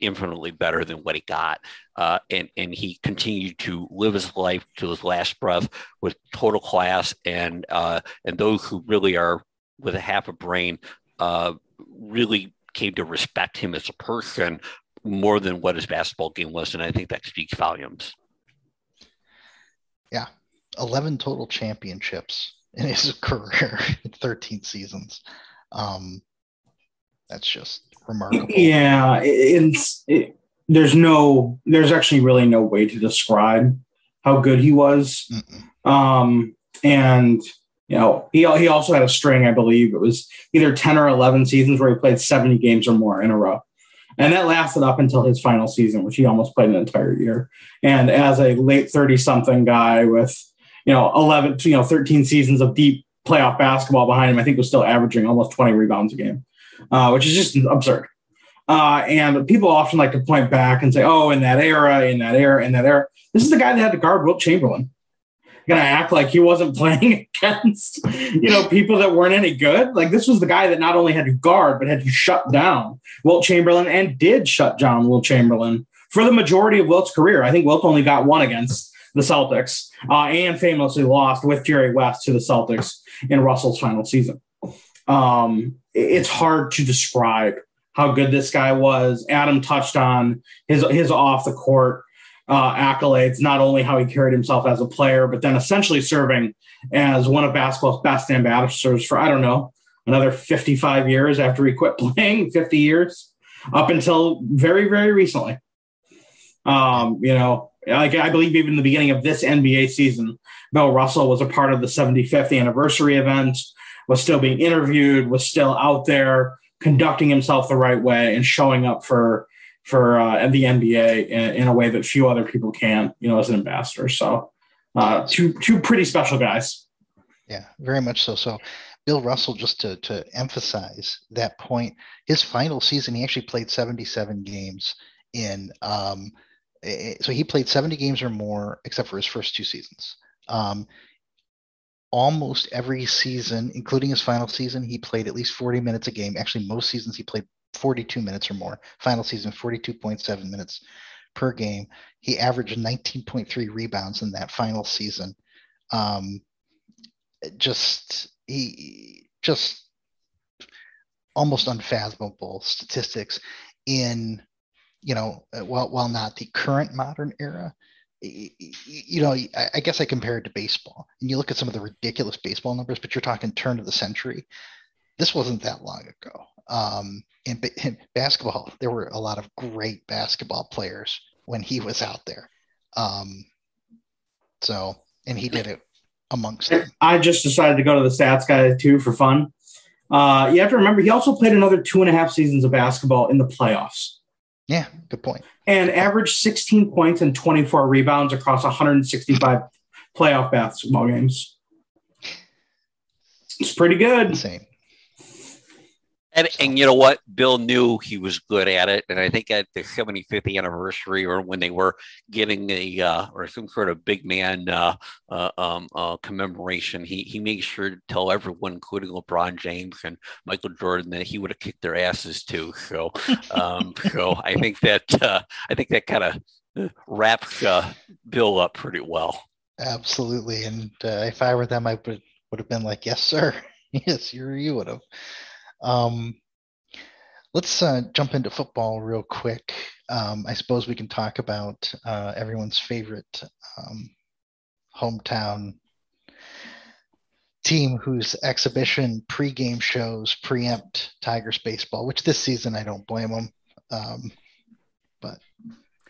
infinitely better than what he got. Uh, and, and he continued to live his life to his last breath with total class. And, uh, and those who really are with a half a brain uh, really came to respect him as a person more than what his basketball game was. And I think that speaks volumes. Yeah. 11 total championships in his career in 13 seasons. Um, that's just remarkable. Yeah, it's it, there's no there's actually really no way to describe how good he was. Um, and you know, he he also had a string, I believe it was either 10 or 11 seasons where he played 70 games or more in a row. And that lasted up until his final season, which he almost played an entire year. And as a late 30 something guy with, you know, 11, you know, 13 seasons of deep playoff basketball behind him, I think was still averaging almost 20 rebounds a game uh, which is just absurd. Uh, and people often like to point back and say, "Oh, in that era, in that era, in that era." This is the guy that had to guard Wilt Chamberlain. Gonna act like he wasn't playing against, you know, people that weren't any good. Like this was the guy that not only had to guard but had to shut down Wilt Chamberlain and did shut down Wilt Chamberlain for the majority of Wilt's career. I think Wilt only got one against the Celtics uh, and famously lost with Jerry West to the Celtics in Russell's final season. Um, it's hard to describe how good this guy was. Adam touched on his his off the court uh, accolades, not only how he carried himself as a player, but then essentially serving as one of basketball's best ambassadors for I don't know another 55 years after he quit playing, 50 years up until very very recently. Um, you know, like I believe even the beginning of this NBA season, Bill Russell was a part of the 75th anniversary event was still being interviewed, was still out there conducting himself the right way and showing up for for uh, the NBA in, in, a way that few other people can, you know, as an ambassador. So, uh, two two pretty special guys. Yeah, very much so. So, Bill Russell, just to to emphasize that point, his final season, he actually played 77 games in. Um, so he played 70 games or more, except for his first two seasons. Um, almost every season, including his final season, he played at least 40 minutes a game. Actually, most seasons he played 42 minutes or more. Final season, 42.7 minutes per game. He averaged 19.3 rebounds in that final season. Um, just he just almost unfathomable statistics in you know while while not the current modern era you know, I guess I compare it to baseball, and you look at some of the ridiculous baseball numbers, but you're talking turn of the century. This wasn't that long ago. Um, in, in basketball, there were a lot of great basketball players when he was out there. Um, so, and he did it amongst them. I just decided to go to the stats guy too for fun. Uh, you have to remember he also played another two and a half seasons of basketball in the playoffs. Yeah, good point. And averaged 16 points and 24 rebounds across 165 playoff basketball games. It's pretty good. And, and you know what? Bill knew he was good at it. And I think at the 75th anniversary or when they were getting a uh, or some sort of big man uh, uh, um, uh, commemoration, he, he made sure to tell everyone, including LeBron James and Michael Jordan, that he would have kicked their asses too. So, um, so I think that uh, I think that kind of wraps uh, Bill up pretty well. Absolutely. And if I were them, I would would have been like, yes, sir. yes, you you would have. Um, let's uh, jump into football real quick. Um, I suppose we can talk about uh, everyone's favorite um, hometown team whose exhibition pregame shows preempt Tigers baseball, which this season I don't blame them. Um, but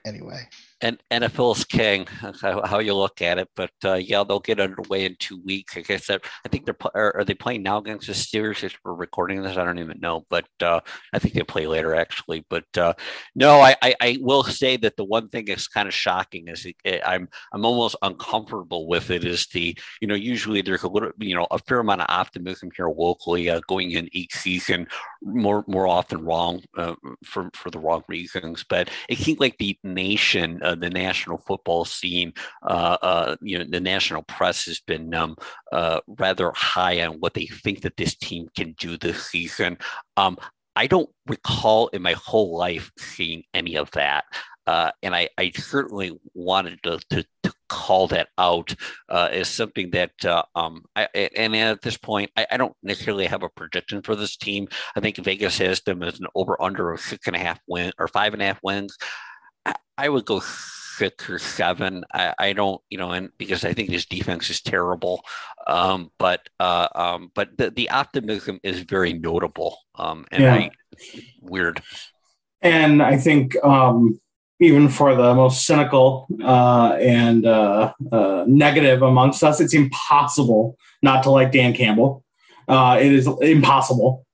anyway and NFL's king, how, you look at it. But uh, yeah, they'll get underway in two weeks. I guess I think they're are, are, they playing now against the Steelers? If we're recording this, I don't even know, but uh, I think they play later actually. But uh, no, I, I, I will say that the one thing that's kind of shocking is it, I'm I'm almost uncomfortable with it. Is the you know usually there's a little you know a fair amount of optimism here locally uh, going in each season, more more often wrong uh, for for the wrong reasons. But it seems like the nation uh, the national football scene, uh, uh, you know, the national press has been um, uh, rather high on what they think that this team can do this season. Um, I don't recall in my whole life seeing any of that. Uh, and I, I, certainly wanted to, to, to, call that out uh, as something that, uh, um, I, and at this point, I, I, don't necessarily have a prediction for this team. I think Vegas has them as an over under of six and a half win or five and a half wins. I, would go six or seven. I, I, don't, you know, and because I think his defense is terrible. Um, but uh, um, but the, the optimism is very notable. Um, and yeah. I, weird. And I think um, even for the most cynical uh, and uh, uh, negative amongst us, it's impossible not to like Dan Campbell. Uh, it is impossible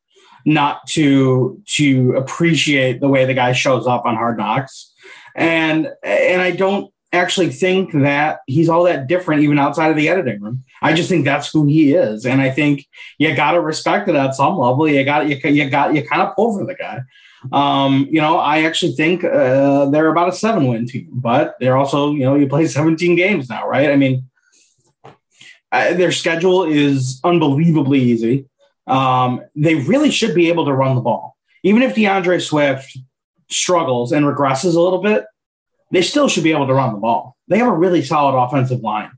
not to to appreciate the way the guy shows up on Hard Knocks, and and I don't actually think that he's all that different even outside of the editing room. I just think that's who he is, and I think you got to respect it at some level. You got you you got you kind of pull for the guy. Um, you know, I actually think uh, they're about a seven win team, but they're also, you know, you play 17 games now, right? I mean, uh, their schedule is unbelievably easy. Um, they really should be able to run the ball. Even if DeAndre Swift struggles and regresses a little bit, they still should be able to run the ball. They have a really solid offensive line,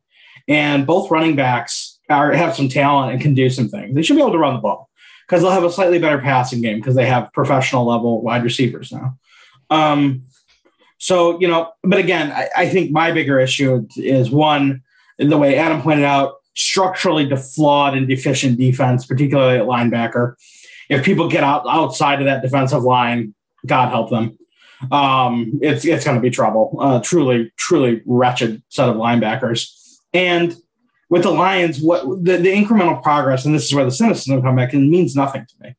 and both running backs are have some talent and can do some things. They should be able to run the ball because they'll have a slightly better passing game because they have professional level wide receivers now. Um, so, you know, but again, I, I, think my bigger issue is one, the way Adam pointed out, structurally flawed and deficient defense, particularly at linebacker. If people get out outside of that defensive line, God help them. Um, it's it's going to be trouble. Uh, truly, truly wretched set of linebackers. And with the Lions, what the, the incremental progress, and this is where the cynicism come back, and means nothing to me.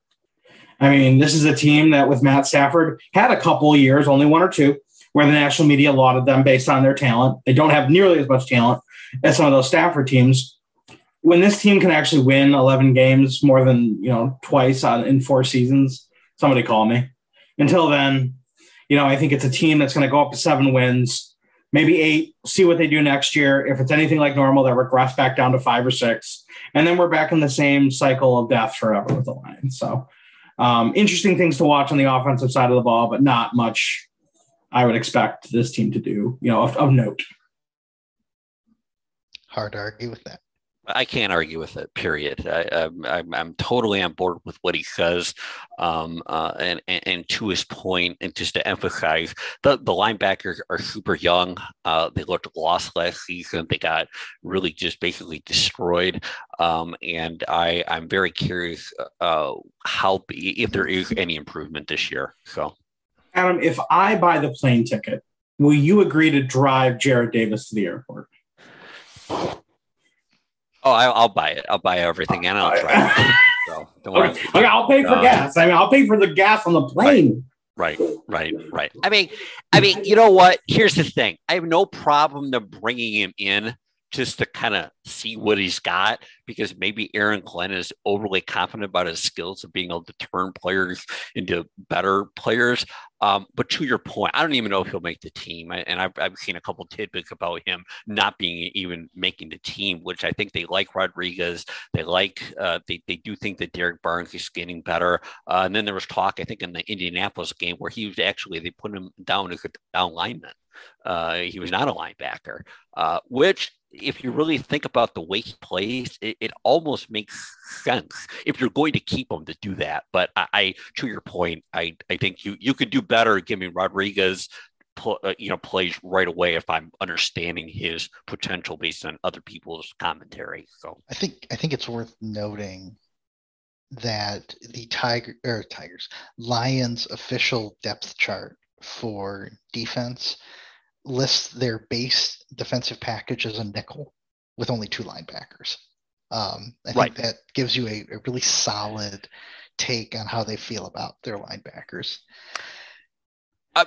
I mean, this is a team that with Matt Stafford had a couple years, only one or two, where the national media lauded them based on their talent. They don't have nearly as much talent as some of those Stafford teams. When this team can actually win 11 games more than, you know, twice on, in four seasons, somebody call me. Until then, you know, I think it's a team that's going to go up to seven wins maybe eight, see what they do next year. If it's anything like normal, they regress back down to five or six. And then we're back in the same cycle of death forever with the Lions. So um, interesting things to watch on the offensive side of the ball, but not much I would expect this team to do, you know, of, of note. Hard to argue with that. I can't argue with it. Period. I, am totally on board with what he says, um, uh, and, and, and to his point, and just to emphasize, the the linebackers are super young. Uh, they looked lost last season. They got really just basically destroyed, um, and I I'm very curious uh, how if there is any improvement this year. So, Adam, if I buy the plane ticket, will you agree to drive Jarrad Davis to the airport? Oh, I, will buy it. I'll buy everything, and I'll try. it. So don't worry. Okay. okay. I'll pay for uh, gas. I mean, I'll pay for the gas on the plane. Right, right, right. I mean, I mean, you know what? Here's the thing. I have no problem to bringing him in just to kind of see what he's got because maybe Aaron Glenn is overly confident about his skills of being able to turn players into better players. Um, but to your point, I don't even know if he'll make the team. And I've, I've seen a couple tidbits about him not being even making the team, which I think they like Rodriguez. They like, uh, they, they do think that Derrick Barnes is getting better. Uh, and then there was talk, I think, in the Indianapolis game where he was actually, they put him down as a down lineman. Uh, he was not a linebacker, uh, which if you really think about the way he plays, it, it, almost makes sense if you're going to keep him to do that. But I, I to your point, I, I think you you could do better giving Rodriguez pl- uh, you know plays right away if I'm understanding his potential based on other people's commentary. So I think I think it's worth noting that the tiger or tigers lions official depth chart for defense lists their base defensive package as a nickel with only two linebackers. Um, I right. think that gives you a, a, really solid take on how they feel about their linebackers. Uh,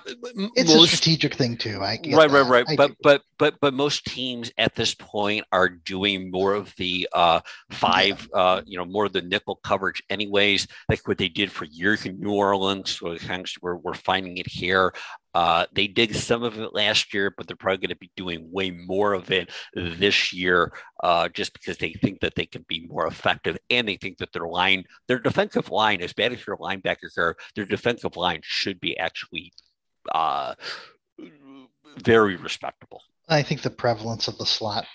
it's most, a strategic thing too. I right, right, right. I but do. but but but most teams at this point are doing more of the uh, five, yeah. uh, you know, more of the nickel coverage, anyways. Like what they did for years in New Orleans. So we're we're finding it here. Uh, they did some of it last year, but they're probably going to be doing way more of it this year, uh, just because they think that they can be more effective, and they think that their line, their defensive line, as bad as your linebackers are, their defensive line should be actually uh, very respectable. I think the prevalence of the slot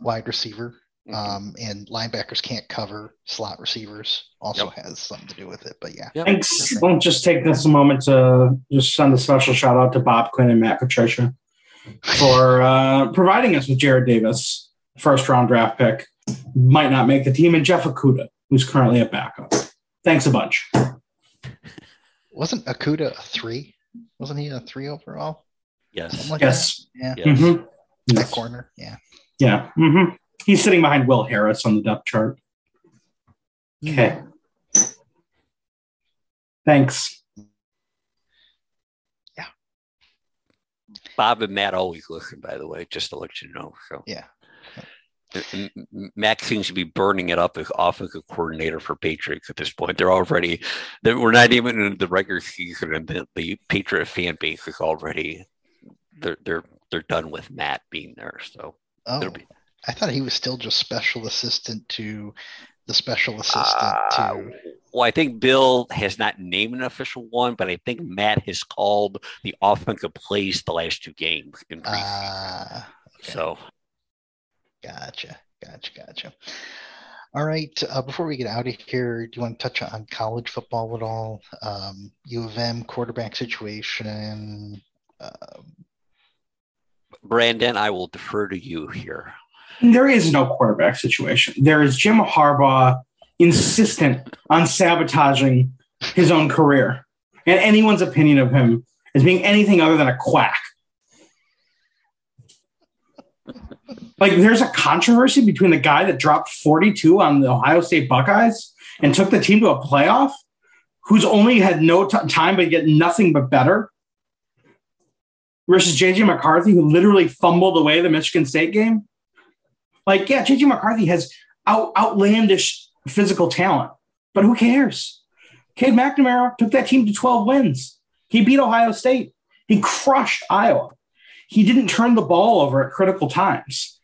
wide receiver Mhm. um, and linebackers can't cover slot receivers also Yep. has something to do with it. But yeah, Yep. Thanks. I'll just take this moment to just send a special shout out to Bob Quinn and Matt Patricia for uh, providing us with Jarrad Davis, first round draft pick. Might not make the team, and Jeff Okudah, who's currently a backup. Thanks a bunch. wasn't Okudah a three? Wasn't he a three overall? Yes. Like Yes. that? Yeah, Yes. Mhm. that corner. Yeah. Yeah. hmm He's sitting behind Will Harris on the depth chart. Mm. Okay. Thanks. Yeah. Bob and Matt always listen, by the way, just to let you know. So Yeah. M- M- Matt seems to be burning it up as offensive coordinator for Patriots at this point. They're already, they're, we're not even in the regular season, and the, the Patriot fan base is already, they're they're they're done with Matt being there. So Oh, There'll be- I thought he was still just special assistant to the special assistant Uh, to. well, I think Bill has not named an official one, but I think Matt has called the offensive plays the last two games in. Ah, okay. So Gotcha. Gotcha. Gotcha. All right. Uh, before we get out of here, do you want to touch on college football at all? Um, U of M quarterback situation. Um, Brandon, I will defer to you here. There is no quarterback situation. There is Jim Harbaugh insistent on sabotaging his own career and anyone's opinion of him as being anything other than a quack. Like, there's a controversy between the guy that dropped 42 on the Ohio State Buckeyes and took the team to a playoff, who's only had no t- time but get nothing but better, versus JJ McCarthy, who literally fumbled away the Michigan State game. Like, yeah, JJ McCarthy has out, outlandish physical talent, but who cares? Cade McNamara took that team to 12 wins. He beat Ohio State. He crushed Iowa. He didn't turn the ball over at critical times.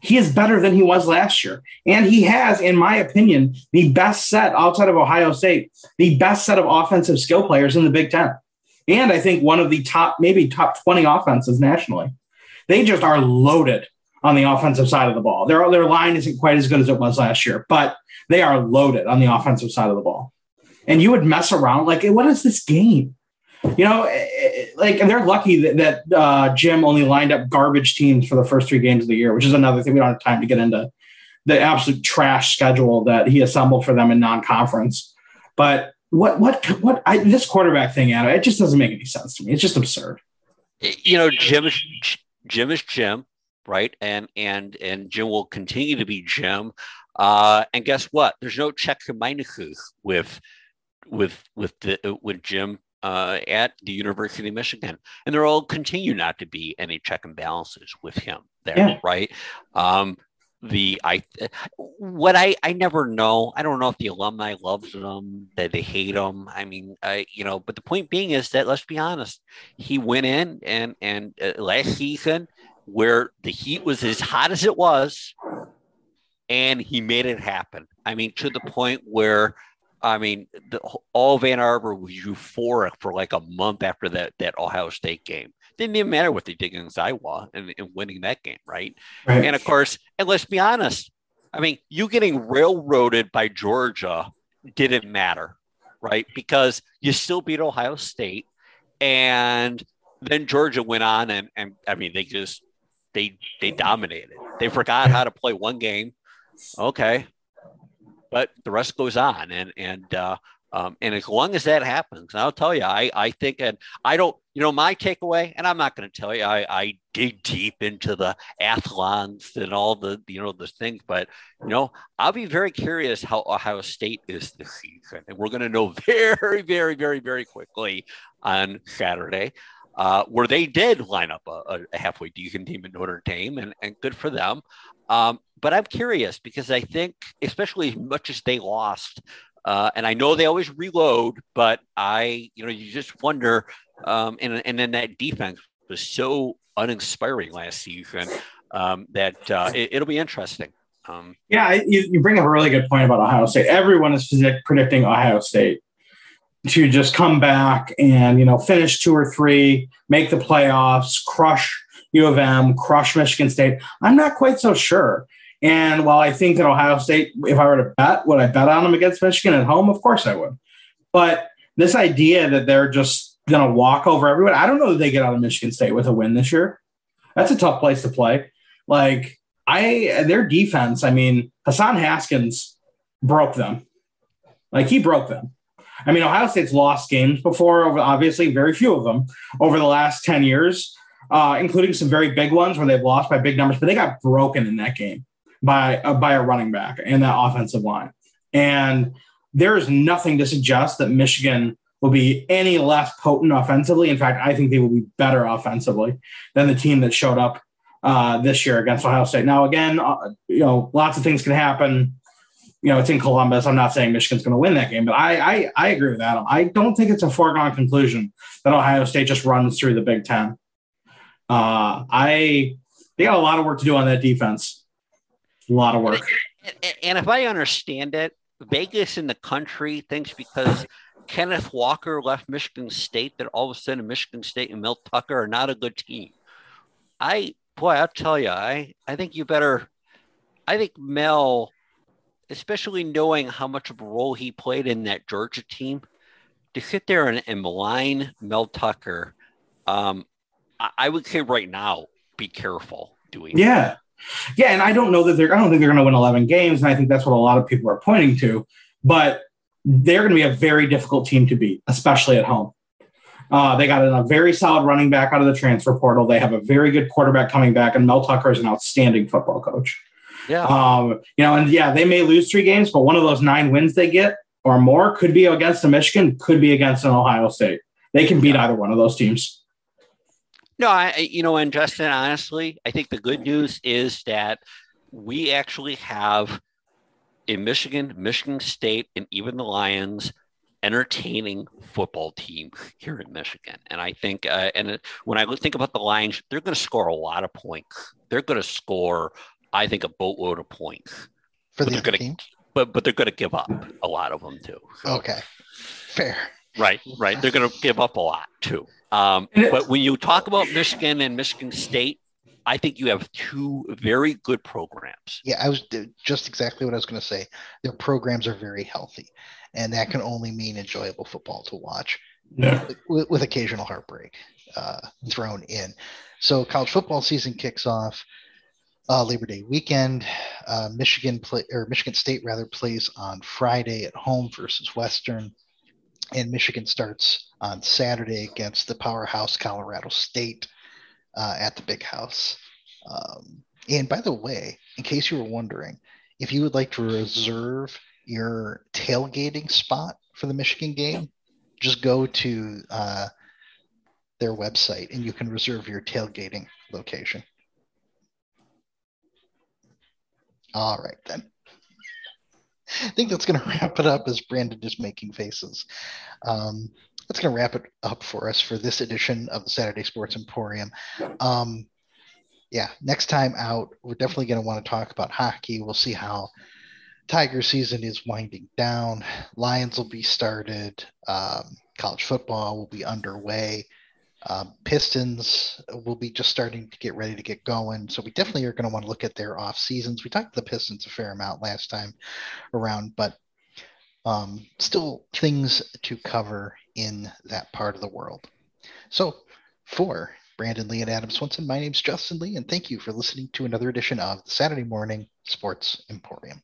He is better than he was last year. And he has, in my opinion, the best set outside of Ohio State, the best set of offensive skill players in the Big Ten. And I think one of the top, maybe top 20 offenses nationally. They just are loaded on the offensive side of the ball. Their, their line isn't quite as good as it was last year, but they are loaded on the offensive side of the ball. And you would mess around like, what is this game? You know, eh, eh, like and they're lucky that, that uh, Jim only lined up garbage teams for the first three games of the year, which is another thing we don't have time to get into the absolute trash schedule that he assembled for them in non-conference. But what what what I, this quarterback thing, Adam, it just doesn't make any sense to me. It's just absurd. you know jim jim is jim right and and and jim will continue to be jim uh and guess what there's no check and balances with with with the with jim uh, at the University of Michigan, and there will continue not to be any check and balances with him there, Yeah. right? Um, the I what I I never know. I don't know if the alumni loves them, that they hate them. I mean, I you know, but the point being is that let's be honest, he went in and and uh, last season where the heat was as hot as it was, and he made it happen. I mean, to the point where. I mean, the, all Van Arbor was euphoric for like a month after that that Ohio State game. Didn't even matter what they did against Iowa and, and winning that game, right? Right. And of course, and let's be honest, I mean, you getting railroaded by Georgia didn't matter, right? Because you still beat Ohio State. And then Georgia went on and, and I mean, they just they they dominated. They forgot how to play one game. Okay. But the rest goes on. And and uh um, and as long as that happens, I'll tell you, I, I think, and I don't, you know, my takeaway, and I'm not going to tell you, I, I dig deep into the athlons and all the, you know, the things, but, you know, I'll be very curious how Ohio State is this season. And we're going to know very, very, very, very quickly on Saturday. Uh, where they did line up a, a halfway decent team in Notre Dame, and, and good for them. Um, but I'm curious because I think, especially as much as they lost Uh, and I know they always reload, but I, you know, you just wonder. Um, and and then that defense was so uninspiring last season um, that uh, it, will be interesting. Um, yeah, you, you bring up a really good point about Ohio State. Everyone is predicting Ohio State to just come back and you know finish two or three, make the playoffs, crush U of M, crush Michigan State. I'm not quite so sure. And while I think that Ohio State, if I were to bet, would I bet on them against Michigan at home? Of course I would. But this idea that they're just going to walk over everyone, I don't know that they get out of Michigan State with a win this year. That's a tough place to play. Like I, their defense. I mean, Hassan Haskins broke them. Like he broke them. I mean, Ohio State's lost games before, obviously, very few of them over the last 10 years, uh, including some very big ones where they've lost by big numbers, but they got broken in that game by, uh, by a running back and that offensive line. And there is nothing to suggest that Michigan will be any less potent offensively. In fact, I think they will be better offensively than the team that showed up uh, this year against Ohio State. Now, again, uh, you know, lots of things can happen. You know, it's in Columbus. I'm not saying Michigan's going to win that game, but I, I, I agree with Adam. I don't think it's a foregone conclusion that Ohio State just runs through the Big Ten. Uh, I they got a lot of work to do on that defense. A lot of work. And if I understand it, Vegas in the country thinks because Kenneth Walker left Michigan State that all of a sudden Michigan State and Mel Tucker are not a good team. I boy, I'll tell you, I, I think you better. I think Mel, especially knowing how much of a role he played in that Georgia team, to sit there and, and malign Mel Tucker, um, I, I, would say right now, be careful doing. Yeah, that. yeah, and I don't know that they're. I don't think they're going to win eleven games, and I think that's what a lot of people are pointing to. But they're going to be a very difficult team to beat, especially at home. Uh, they got a very solid running back out of the transfer portal. They have a very good quarterback coming back, and Mel Tucker is an outstanding football coach. Yeah. Um, you know, and yeah, they may lose three games, but one of those nine wins they get or more could be against a Michigan, could be against an Ohio State. They can beat yeah. either one of those teams. No, I, you know, and Justin, honestly, I think the good news is that we actually have in Michigan, Michigan State, and even the Lions entertaining football team here in Michigan. And I think, uh, and when I think about the Lions, they're going to score a lot of points. They're going to score, I think, a boatload of points. For the other team? But, but they're going to give up a lot of them too. So, okay. Fair. Right, right. They're going to give up a lot too. Um, but when you talk about Michigan and Michigan State, I think you have two very good programs. Yeah, I was just exactly what I was going to say. Their programs are very healthy and that can only mean enjoyable football to watch yeah. with, with occasional heartbreak uh, thrown in. So college football season kicks off uh, Labor Day weekend. Uh, Michigan play or Michigan State rather plays on Friday at home versus Western, and Michigan starts on Saturday against the powerhouse Colorado State uh, at the Big House. Um, and by the way, in case you were wondering, if you would like to reserve your tailgating spot for the Michigan game, just go to uh, their website and you can reserve your tailgating location. All right, then. I think that's going to wrap it up as Brandon is making faces. Um, that's going to wrap it up for us for this edition of the Saturday Sports Emporium. Um, yeah, next time out, we're definitely going to want to talk about hockey. We'll see how Tiger season is winding down. Lions will be started. Um, college football will be underway. Um, Pistons will be just starting to get ready to get going. So we definitely are going to want to look at their off seasons. We talked to the Pistons a fair amount last time around, but um, still things to cover in that part of the world. So for Brandon Lee and Adam Swenson, my name is Justin Lee, and thank you for listening to another edition of the Saturday Morning Sports Emporium.